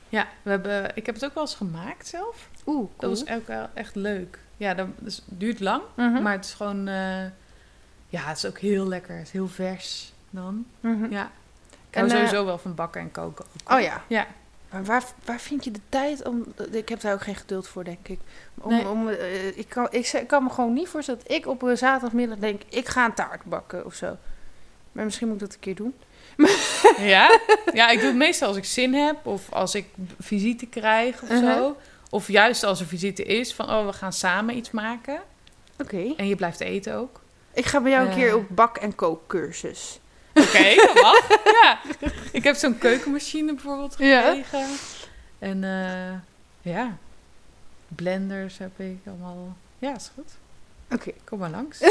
Ja, we hebben, ik heb het ook wel eens gemaakt zelf. Oeh, Dat was ook wel echt leuk. Ja, dat dus, het duurt lang, Mhm. maar het is gewoon... ja, het is ook heel lekker. Het is heel vers dan. Mhm. Ja. Ik En, hou eh, sowieso wel van bakken en koken. Oh ja. Ja. Maar waar, waar vind je de tijd om... Ik heb daar ook geen geduld voor, denk ik. Om, Nee. om, eh, ik, kan, ik, kan me gewoon niet voorstellen dat ik op een zaterdagmiddag denk... Ik ga een taart bakken of zo. Maar misschien moet ik dat een keer doen. Ja? ja, ik doe het meestal als ik zin heb of als ik visite krijg of Uh-huh. zo. Of juist als er visite is van, oh, we gaan samen iets maken. Oké. En je blijft eten ook. Ik ga bij jou een Eh. keer op bak- en kookcursus. Oké, dat mag. Ja. Ik heb zo'n keukenmachine bijvoorbeeld Ja. gekregen. En eh, ja, blenders heb ik allemaal. Ja, is goed. Oké. Kom maar langs.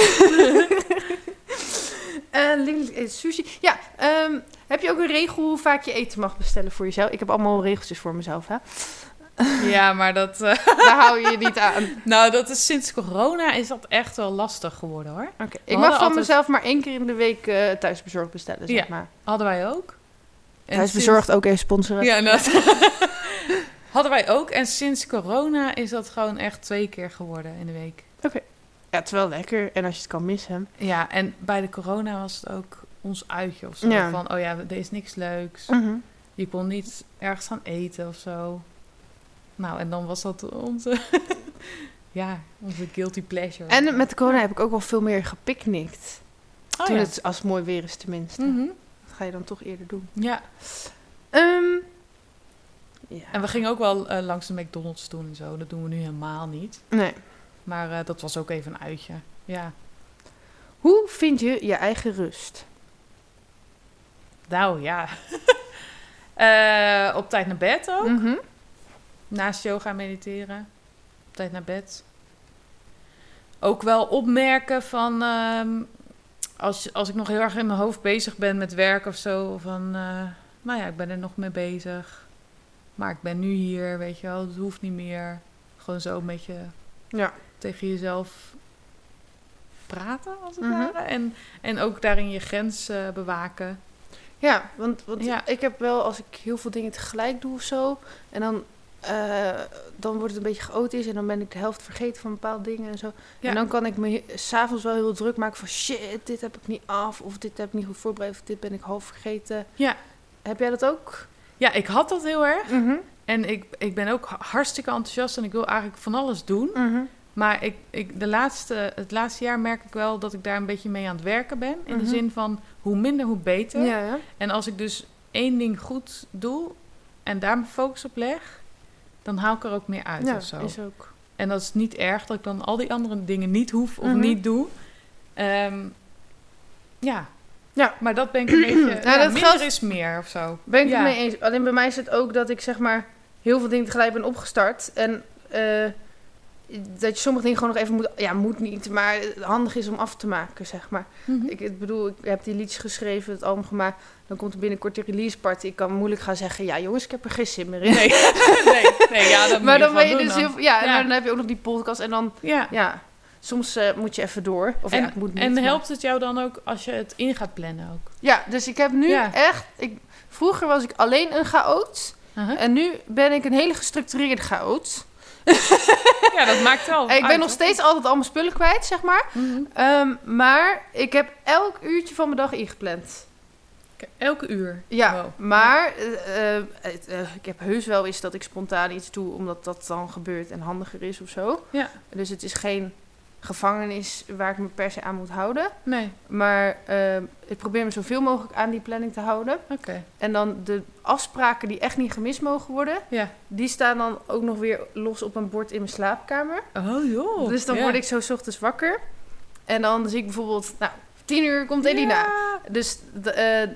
Eh, sushi. Ja, ehm, heb je ook een regel hoe vaak je eten mag bestellen voor jezelf? Ik heb allemaal regeltjes voor mezelf, hè? Ja, maar dat... eh, Daar hou je je niet aan. nou, dat is sinds corona is dat echt wel lastig geworden hoor. Oké. Ik mag van altijd- mezelf maar één keer in de week eh thuisbezorgd bestellen, zeg Ja. maar. Hadden wij ook. En Thuisbezorgd ook even sponsoren. Ja, dat hadden wij ook. En sinds corona is dat gewoon echt twee keer geworden in de week. Ja, het is wel lekker. En als je het kan missen. Ja, en bij de corona was het ook ons uitje of zo. Ja. Van, oh ja, er is niks leuks. Mhm. Je kon niet ergens gaan eten of zo. Nou, en dan was dat onze... ja, onze guilty pleasure. En met de corona heb ik ook wel veel meer gepicnict. oh, Toen ja. het, als het mooi weer is tenminste. Mhm. Dat ga je dan toch eerder doen. ja, Ehm, ja. en we gingen ook wel eh, langs de McDonald's doen en zo. Dat doen we nu helemaal niet. Nee. Maar eh, dat was ook even een uitje. Ja. Hoe vind je je eigen rust? Nou, ja. Eh, op tijd naar bed ook. Mhm. Naast yoga mediteren. Op tijd naar bed. Ook wel opmerken van... ehm, als, als ik nog heel erg in mijn hoofd bezig ben met werk of zo. Van, eh, nou ja, ik ben er nog mee bezig. Maar ik ben nu hier, weet je wel. Het hoeft niet meer. Gewoon zo een beetje Ja. tegen jezelf praten, als het Mhm. ware. En, en ook daarin je grens eh, bewaken. Ja, want, want Ja. ik heb wel, als ik heel veel dingen tegelijk doe of zo, en dan, eh, dan wordt het een beetje chaotisch en dan ben ik de helft vergeten van bepaalde dingen en zo. Ja. En dan kan ik me s'avonds wel heel druk maken van shit, dit heb ik niet af, of dit heb ik niet goed voorbereid, of dit ben ik half vergeten. Ja. Heb jij dat ook? Ja, ik had dat heel erg. Mhm. En ik, ik ben ook hartstikke enthousiast en ik wil eigenlijk van alles doen. Mhm. Maar ik, ik, de laatste, het laatste jaar merk ik wel dat ik daar een beetje mee aan het werken ben. In Mhm. de zin van hoe minder, hoe beter. Ja, ja. En als ik dus één ding goed doe en daar mijn focus op leg, dan haal ik er ook meer uit ja of zo. is ook. En dat is niet erg dat ik dan al die andere dingen niet hoef of Mhm. niet doe. Ehm, ja. Ja. Maar dat ben ik een beetje... ja, dat minder geldt- is meer of zo. Ben ik het mee eens. Alleen bij mij is het ook dat ik zeg maar heel veel dingen tegelijk ben opgestart. En eh, dat je sommige dingen gewoon nog even moet... Ja, moet niet, maar handig is om af te maken, zeg maar. Mhm. Ik ik bedoel, ik heb die liedjes geschreven, het album gemaakt. Dan komt er binnenkort de release party. Ik kan moeilijk gaan zeggen, ja jongens, ik heb er geen zin meer in. Nee, nee, nee, ja, dat maar dan ben je dus heel... Ja, en Ja. dan heb je ook nog die podcast en dan... Ja, Ja, soms eh, moet je even door. Of en ja, moet niet. en maar- helpt het jou dan ook als je het in gaat plannen ook? Ja, dus ik heb nu echt... Ik, vroeger was ik alleen een chaot. En nu ben ik een hele gestructureerde chaot. Ja, dat maakt wel ik ben uit, nog steeds altijd al mijn spullen kwijt, zeg maar. Mhm. Ehm, maar ik heb elk uurtje van mijn dag ingepland. Elke uur? Ja, Wow. maar eh, eh, eh, ik heb heus wel eens dat ik spontaan iets doe... omdat dat dan gebeurt en handiger is of zo. Ja. Dus het is geen gevangenis waar ik me per se aan moet houden. Nee, Maar ik probeer me zoveel mogelijk aan die planning te houden. oké. En dan de afspraken die echt niet gemist mogen worden... Ja. die staan dan ook nog weer los op een bord in mijn slaapkamer. Oh joh. dus dan Ja. word ik zo 's ochtends wakker. En dan zie ik bijvoorbeeld... Nou, tien uur komt Elina. Ja. Dus, de,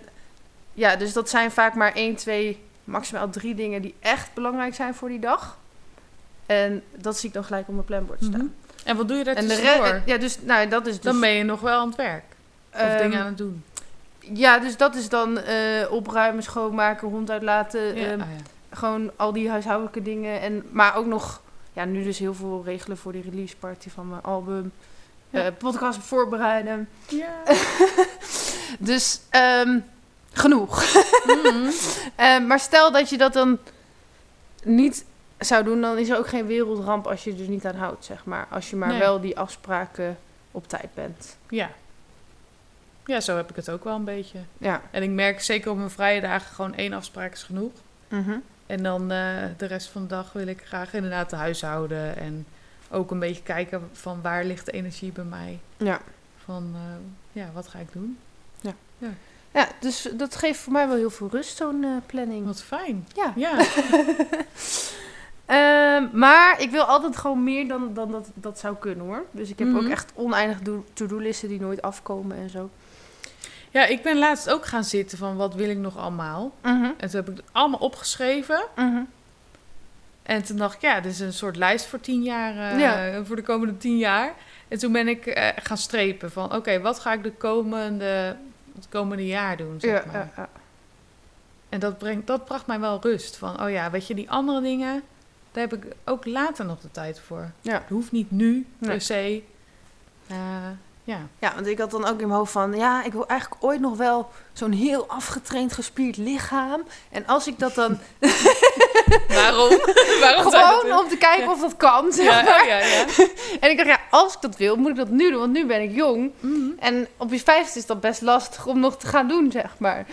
ja, dus dat zijn vaak maar één, twee, maximaal drie dingen... die echt belangrijk zijn voor die dag. En dat zie ik dan gelijk op mijn planbord staan. Mhm. En wat doe je daar En de ja, dus, nou, dat is dus... Dan ben je nog wel aan het werk. Of ehm, dingen aan het doen. Ja, dus dat is dan eh, opruimen, schoonmaken, hond uitlaten. Ja. ehm, ah, ja. Gewoon al die huishoudelijke dingen. En, maar ook nog, ja, nu dus heel veel regelen voor die release party van mijn album. Ja. eh, podcast voorbereiden. Ja. Dus ehm, genoeg. Mhm. Eh, maar stel dat je dat dan niet zou doen, dan is er ook geen wereldramp als je er dus niet aan houdt, zeg maar. Als je maar Nee. wel die afspraken op tijd bent. ja. Ja, zo heb ik het ook wel een beetje. Ja. En ik merk zeker op mijn vrije dagen gewoon één afspraak is genoeg. Mhm. En dan eh, de rest van de dag wil ik graag inderdaad de huishouden. En ook een beetje kijken van waar ligt de energie bij mij. Ja. Van eh, ja, wat ga ik doen? ja, dus dat geeft voor mij wel heel veel rust, zo'n eh, planning. Wat fijn. Ja. Ja. Ehm, maar ik wil altijd gewoon meer dan, dan dat dat zou kunnen hoor. Dus ik heb Mhm. ook echt oneindig do- to-do-listen die nooit afkomen en zo. ja, ik ben laatst ook gaan zitten van wat wil ik nog allemaal. En toen heb ik het allemaal opgeschreven. Mhm. En toen dacht ik, ja, dit is een soort lijst voor tien jaar, eh, Ja. voor de komende tien jaar. En toen ben ik eh, gaan strepen van, oké, wat ga ik de komende, het komende jaar doen, zeg Ja, maar. ja, ja. En dat, brengt, dat bracht mij wel rust. Van, oh ja, weet je, die andere dingen, daar heb ik ook later nog de tijd voor. Ja. Het hoeft niet nu, Nee. per se. Eh, ja. ja, want ik had dan ook in mijn hoofd van... Ja, ik wil eigenlijk ooit nog wel zo'n heel afgetraind, gespierd lichaam. En als ik dat dan... Waarom? Waarom gewoon om te kijken of dat kan, zeg maar. oh ja, ja. En ik dacht, ja, als ik dat wil, moet ik dat nu doen. Want nu ben ik jong. Mhm. En op je vijfde is dat best lastig om nog te gaan doen, zeg maar.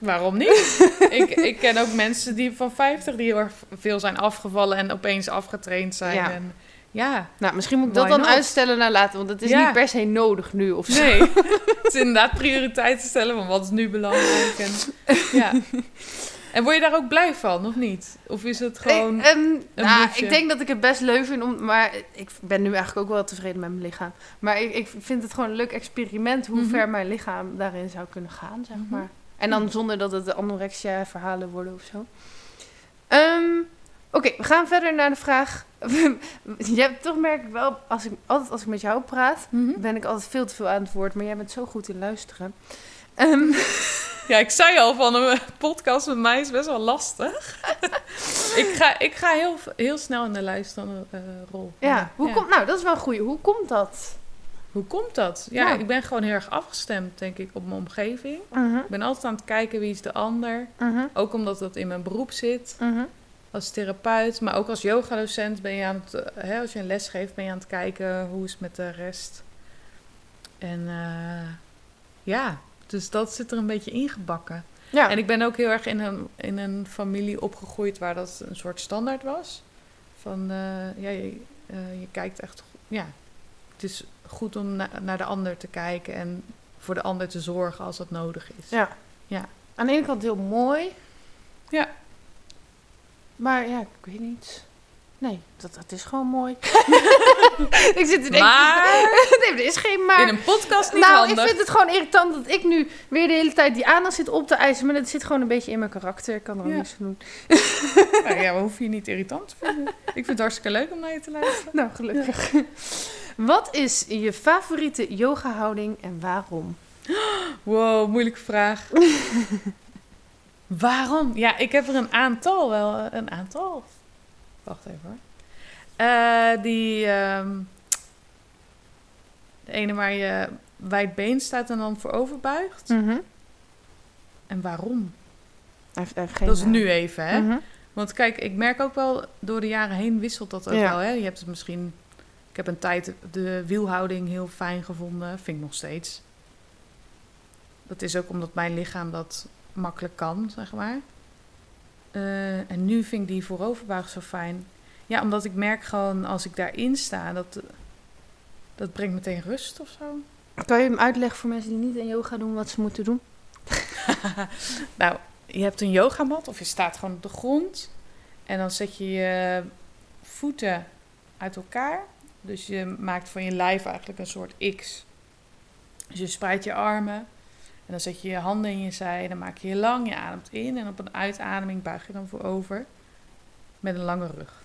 Waarom niet? ik, ik ken ook mensen die van 50 die heel erg veel zijn afgevallen en opeens afgetraind zijn. Ja. En, ja. Nou, misschien moet ik dat Why dan not? uitstellen naar later. Want het is Ja. niet per se nodig nu of zo. Nee, het is inderdaad prioriteiten stellen van wat is nu belangrijk. En, ja. en word je daar ook blij van, of niet? Of is het gewoon... Ik, ehm, nou, ik denk dat ik het best leuk vind, om, maar ik ben nu eigenlijk ook wel tevreden met mijn lichaam. Maar ik, ik vind het gewoon een leuk experiment hoe Mhm. ver mijn lichaam daarin zou kunnen gaan, zeg Mhm. maar. En dan zonder dat het anorexia-verhalen worden of zo. Ehm, Oké, we gaan verder naar de vraag. je hebt toch merk ik wel, als ik, altijd als ik met jou praat, Mhm. ben ik altijd veel te veel aan het woord. Maar jij bent zo goed in luisteren. Ehm, Ja, ik zei al van een podcast met mij is best wel lastig. ik ga, ik ga heel, heel snel in de luisterende eh, rol. ja, hoe Komt, nou, dat is wel een goeie. Hoe komt dat? Hoe komt dat? Ja, Nou. ik ben gewoon heel erg afgestemd, denk ik, op mijn omgeving. Mhm, Ik ben altijd aan het kijken wie is de ander. mhm, Ook omdat dat in mijn beroep zit. mhm. Als therapeut, maar ook als yogadocent ben je aan het... eh, hè, als je een les geeft, ben je aan het kijken hoe is het met de rest. En eh, ja, dus dat zit er een beetje ingebakken. Ja. En ik ben ook heel erg in een, in een familie opgegroeid waar dat een soort standaard was. Van, eh, ja, je, eh, je kijkt echt... Ja, het is goed om na- naar de ander te kijken en voor de ander te zorgen als dat nodig is. Ja. Ja. Aan de ene kant heel mooi. Ja. Maar ja, ik weet niet. Nee, dat, dat is gewoon mooi. ik zit te denken... Maar nee, er is geen maar. in een podcast niet nou, handig. ik vind het gewoon irritant dat ik nu weer de hele tijd die aandacht zit op te eisen. Maar dat zit gewoon een beetje in mijn karakter. Ik kan er ook Ja. niks aan doen. Nou ja, maar hoef je niet irritant te vinden. Ik vind het hartstikke leuk om naar je te luisteren. Nou, gelukkig. Wat is je favoriete yoga-houding en waarom? Wow, moeilijke vraag. Waarom? Ja, ik heb er een aantal wel. Een aantal. Wacht even hoor. Eh, die. ehm, De ene waar je wijd been staat en dan voorover buigt. Mhm. En waarom? Hij heeft, hij heeft geen dat is nu even, hè? Mhm. Want kijk, ik merk ook wel, door de jaren heen wisselt dat ook Ja. wel, hè? Je hebt het misschien... Ik heb een tijd de wielhouding heel fijn gevonden. Vind ik nog steeds. Dat is ook omdat mijn lichaam dat makkelijk kan, zeg maar. Eh, en nu vind ik die vooroverbuig zo fijn. Ja, omdat ik merk gewoon als ik daarin sta, dat, dat brengt meteen rust of zo. Kan je hem uitleggen voor mensen die niet aan yoga doen wat ze moeten doen? nou, je hebt een yogamat of je staat gewoon op de grond. En dan zet je je voeten uit elkaar. Dus je maakt van je lijf eigenlijk een soort X. Dus je spreidt je armen. Dan zet je je handen in je zij. Dan maak je je lang, je ademt in. En op een uitademing buig je dan voorover. Met een lange rug.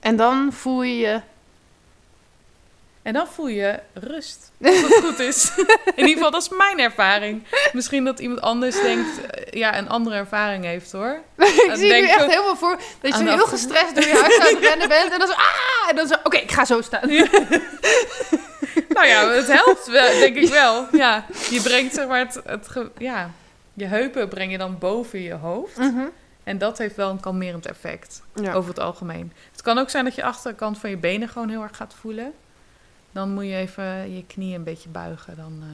En dan voel je je... En dan voel je rust. Als het goed is. In ieder geval, dat is mijn ervaring. Misschien dat iemand anders denkt, eh, ja, een andere ervaring heeft hoor. ik zie denk nu echt helemaal voor dat je heel gestrest door je huis aan het rennen bent. En dan zo, ah! En dan zo, oké, ik ga zo staan. Nou ja, het helpt wel, denk ik wel. Ja, je brengt zeg maar het, ja, je heupen breng je dan boven je hoofd. Mhm. En dat heeft wel een kalmerend effect Ja. over het algemeen. Het kan ook zijn dat je achterkant van je benen gewoon heel erg gaat voelen. Dan moet je even je knieën een beetje buigen. Dan, eh,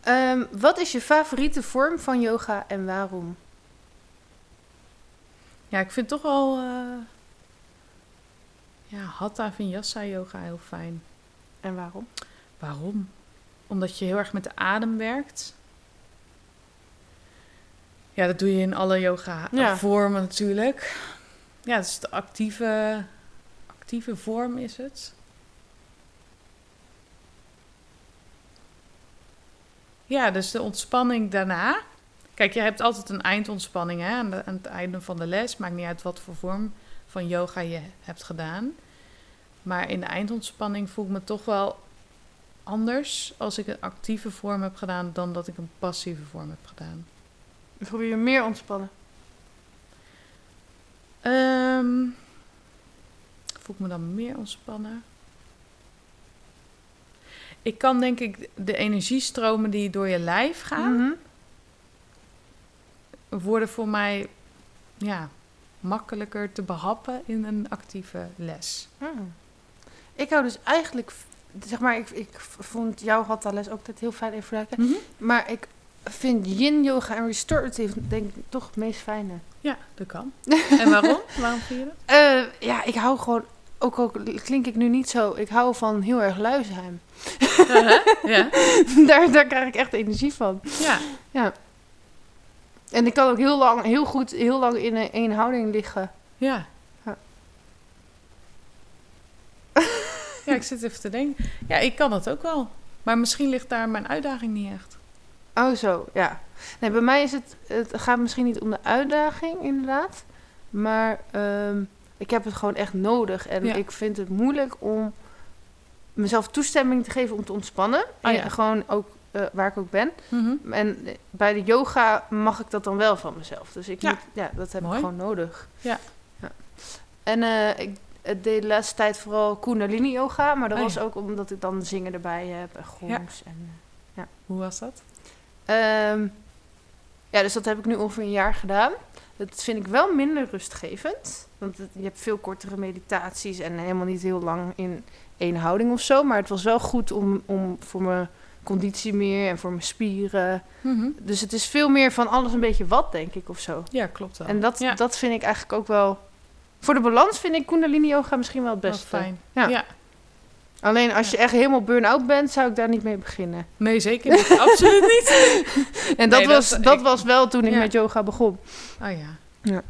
Ehm, wat is je favoriete vorm van yoga en waarom? Ja, ik vind toch wel eh ja, Hatha Vinyasa yoga heel fijn. En waarom? Waarom? Omdat je heel erg met de adem werkt. Ja, dat doe je in alle yoga Ja. vormen natuurlijk. Ja, het is de actieve, actieve vorm is het. Ja, dus de ontspanning daarna. Kijk, je hebt altijd een eindontspanning hè, aan, de- aan het einde van de les. Maakt niet uit wat voor vorm van yoga je hebt gedaan. Maar in de eindontspanning voel ik me toch wel anders als ik een actieve vorm heb gedaan dan dat ik een passieve vorm heb gedaan. Voel je je meer ontspannen? Ehm, voel ik me dan meer ontspannen? Ik kan denk ik de energiestromen die door je lijf gaan, Mhm. worden voor mij ja, makkelijker te behappen in een actieve les. Hmm. Ik hou dus eigenlijk, zeg maar, ik, ik vond jouw hatha les ook altijd heel fijn even vergelijken. Maar ik vind yin yoga en restorative denk ik toch het meest fijne. Ja, dat kan. en waarom? Waarom vind je dat? Eh, ja, ik hou gewoon, ook al klink ik nu niet zo, ik hou van heel erg lui zijn. ja, daar, daar krijg ik echt energie van. ja, En ik kan ook heel lang, heel goed, heel lang in een, één houding liggen. ja. Ja. Ja, ik zit even te denken. Ja, ik kan dat ook wel. Maar misschien ligt daar mijn uitdaging niet echt. Oh, zo, ja. Nee, bij mij is het, het gaat misschien niet om de uitdaging, inderdaad. Maar ehm, ik heb het gewoon echt nodig. En Ja. ik vind het moeilijk om mezelf toestemming te geven om te ontspannen. Oh, En ja. gewoon ook eh, waar ik ook ben. Mhm. En bij de yoga mag ik dat dan wel van mezelf. Dus ik Ja. moet, ja, dat heb Mooi. ik gewoon nodig. Ja. ja. En eh, ik deed de laatste tijd vooral Kundalini yoga. Maar dat Oh, was ja. ook omdat ik dan zingen erbij heb en gongs. En, eh, Hoe was dat? Ehm, ja, dus dat heb ik nu ongeveer een jaar gedaan. Dat vind ik wel minder rustgevend. Want het- je hebt veel kortere meditaties en helemaal niet heel lang in één houding of zo. Maar het was wel goed om, om voor mijn conditie meer en voor mijn spieren. Dus het is veel meer van alles een beetje wat, denk ik, of zo. Ja, klopt wel. En dat, ja, dat vind ik eigenlijk ook wel... Voor de balans vind ik Kundalini yoga misschien wel het beste. fijn. Ja. Ja. Alleen als je echt helemaal burn-out bent, zou ik daar niet mee beginnen. Nee, zeker niet. Absoluut niet. En dat, Nee, was, dat ik- was wel toen ik Ja. met yoga begon. Oh ja.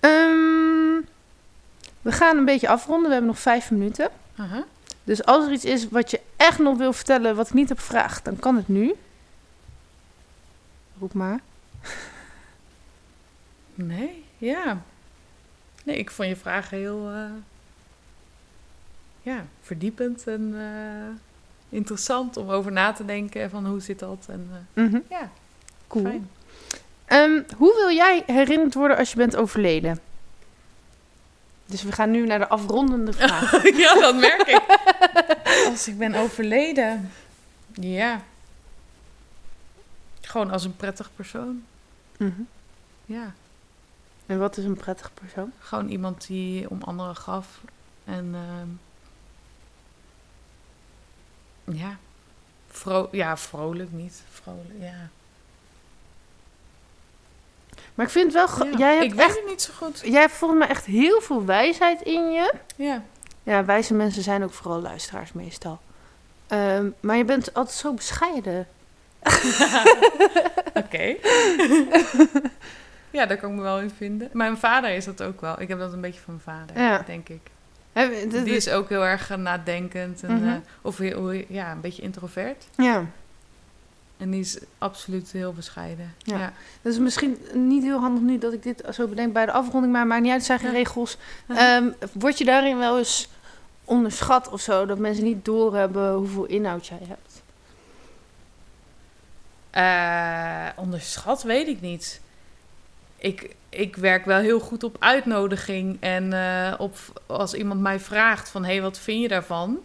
Ehm, we gaan een beetje afronden. We hebben nog vijf minuten. Aha. Dus als er iets is wat je echt nog wil vertellen, wat ik niet heb gevraagd, dan kan het nu. Roep maar. Nee, ja. Nee, ik vond je vragen heel eh, ja, verdiepend en eh, interessant om over na te denken van hoe zit dat. En eh, Mhm. ja, Cool. Ehm, hoe wil jij herinnerd worden als je bent overleden? Dus we gaan nu naar de afrondende vraag. ja, dat merk ik. Als ik ben overleden. Ja. Gewoon als een prettig persoon. Mhm. Ja. En wat is een prettig persoon? Gewoon iemand die om anderen gaf. En ehm, ja. Vro ja, vrolijk niet. Vrolijk, ja. Maar ik vind het wel... Ja, Jij, hebt ik weet echt, het niet zo goed. jij hebt volgens mij echt heel veel wijsheid in je. Ja. Ja, wijze mensen zijn ook vooral luisteraars meestal. Ehm, maar je bent altijd zo bescheiden. Oké. ja, daar kan ik me wel in vinden. Mijn vader is dat ook wel. Ik heb dat een beetje van mijn vader, Ja. denk ik. Die is- ook heel erg nadenkend. En, Mhm. eh, of heel, ja, een beetje introvert. Ja, En die is absoluut heel bescheiden. Ja. Ja. dat is misschien niet heel handig nu dat ik dit zo bedenk bij de afronding, maar maakt niet uit, zijn geen Ja. regels. Ja. Ehm, word je daarin wel eens onderschat of zo, dat mensen niet doorhebben hoeveel inhoud jij hebt? Eh, onderschat weet ik niet. Ik, ik werk wel heel goed op uitnodiging. En eh, op, als iemand mij vraagt van... hé, hey, wat vind je daarvan?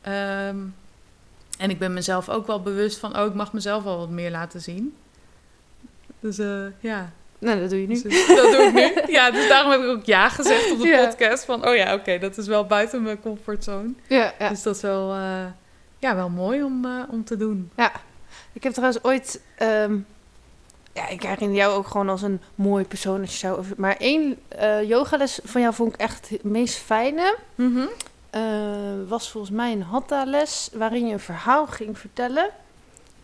Ehm, en ik ben mezelf ook wel bewust van... oh, ik mag mezelf wel wat meer laten zien. Dus eh, ja, Nou, dat doe je nu. Dus dat doe ik nu. Ja, dus daarom heb ik ook ja gezegd op de Ja. podcast. Van, oh ja, oké, dat is wel buiten mijn comfortzone. Ja, ja. Dus dat is wel, eh, ja, wel mooi om, eh, om te doen. Ik heb trouwens ooit. ehm, ja, ik herinner jou ook gewoon als een mooi persoon. Als je zou maar één eh, yogales van jou vond ik echt het meest fijne. Eh, was volgens mij een hatha-les waarin je een verhaal ging vertellen.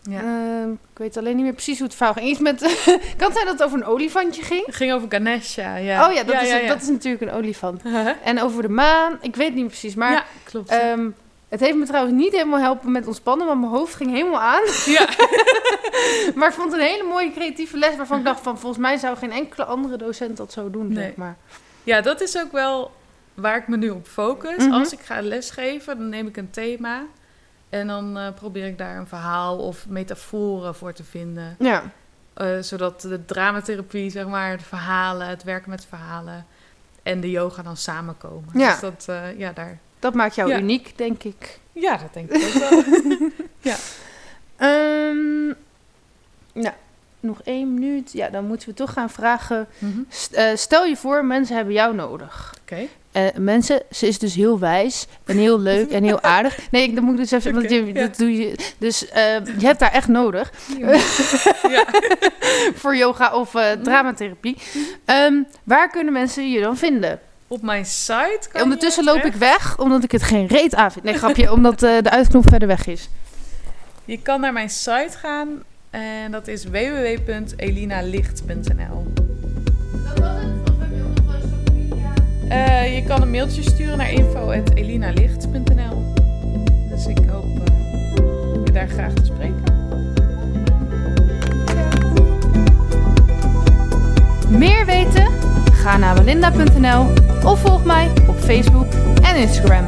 Ja. Ehm, ik weet alleen niet meer precies hoe het verhaal ging. Iets met. kan het zijn dat het over een olifantje ging? Het ging over Ganesha, ja. Oh ja, dat, is, ja, dat is natuurlijk een olifant. Huh? En over de maan. Ik weet niet precies, maar. ja, klopt. ehm, het heeft me trouwens niet helemaal helpen met ontspannen, want mijn hoofd ging helemaal aan. ja. Maar ik vond het een hele mooie creatieve les waarvan ik dacht van volgens mij zou geen enkele andere docent dat zo doen, Nee. zeg maar. ja, dat is ook wel waar ik me nu op focus. Mhm. Als ik ga lesgeven, dan neem ik een thema. En dan eh, probeer ik daar een verhaal of metaforen voor te vinden. Ja, Eh, zodat de dramatherapie, zeg maar, de verhalen, het werken met verhalen en de yoga dan samenkomen. Ja. Dus dat, eh, ja, daar, dat maakt jou Ja. uniek, denk ik. ja, dat denk ik ook wel. Ehm, nou, nog één minuut. Ja, dan moeten we toch gaan vragen. Mhm. St- eh, stel je voor, mensen hebben jou nodig. Oké. Eh, mensen, ze is dus heel wijs en heel leuk en heel aardig. Nee, ik- dan moet ik dus even, want Oké, je, ja. dat doe je. Dus eh, je hebt daar echt nodig ja. voor yoga of eh, dramatherapie. Ehm, waar kunnen mensen je dan vinden? Op mijn site kan Ondertussen loop ik weg, omdat ik het geen reet aan vind. Nee, grapje, omdat de uitknop verder weg is. Je kan naar mijn site gaan en dat is www.elinalicht.nl. Eh, je kan een mailtje sturen naar info.elinalicht.nl. Dus ik hoop eh, je daar graag te spreken. Meer weten? Ga naar walinda.nl of volg mij op Facebook en Instagram.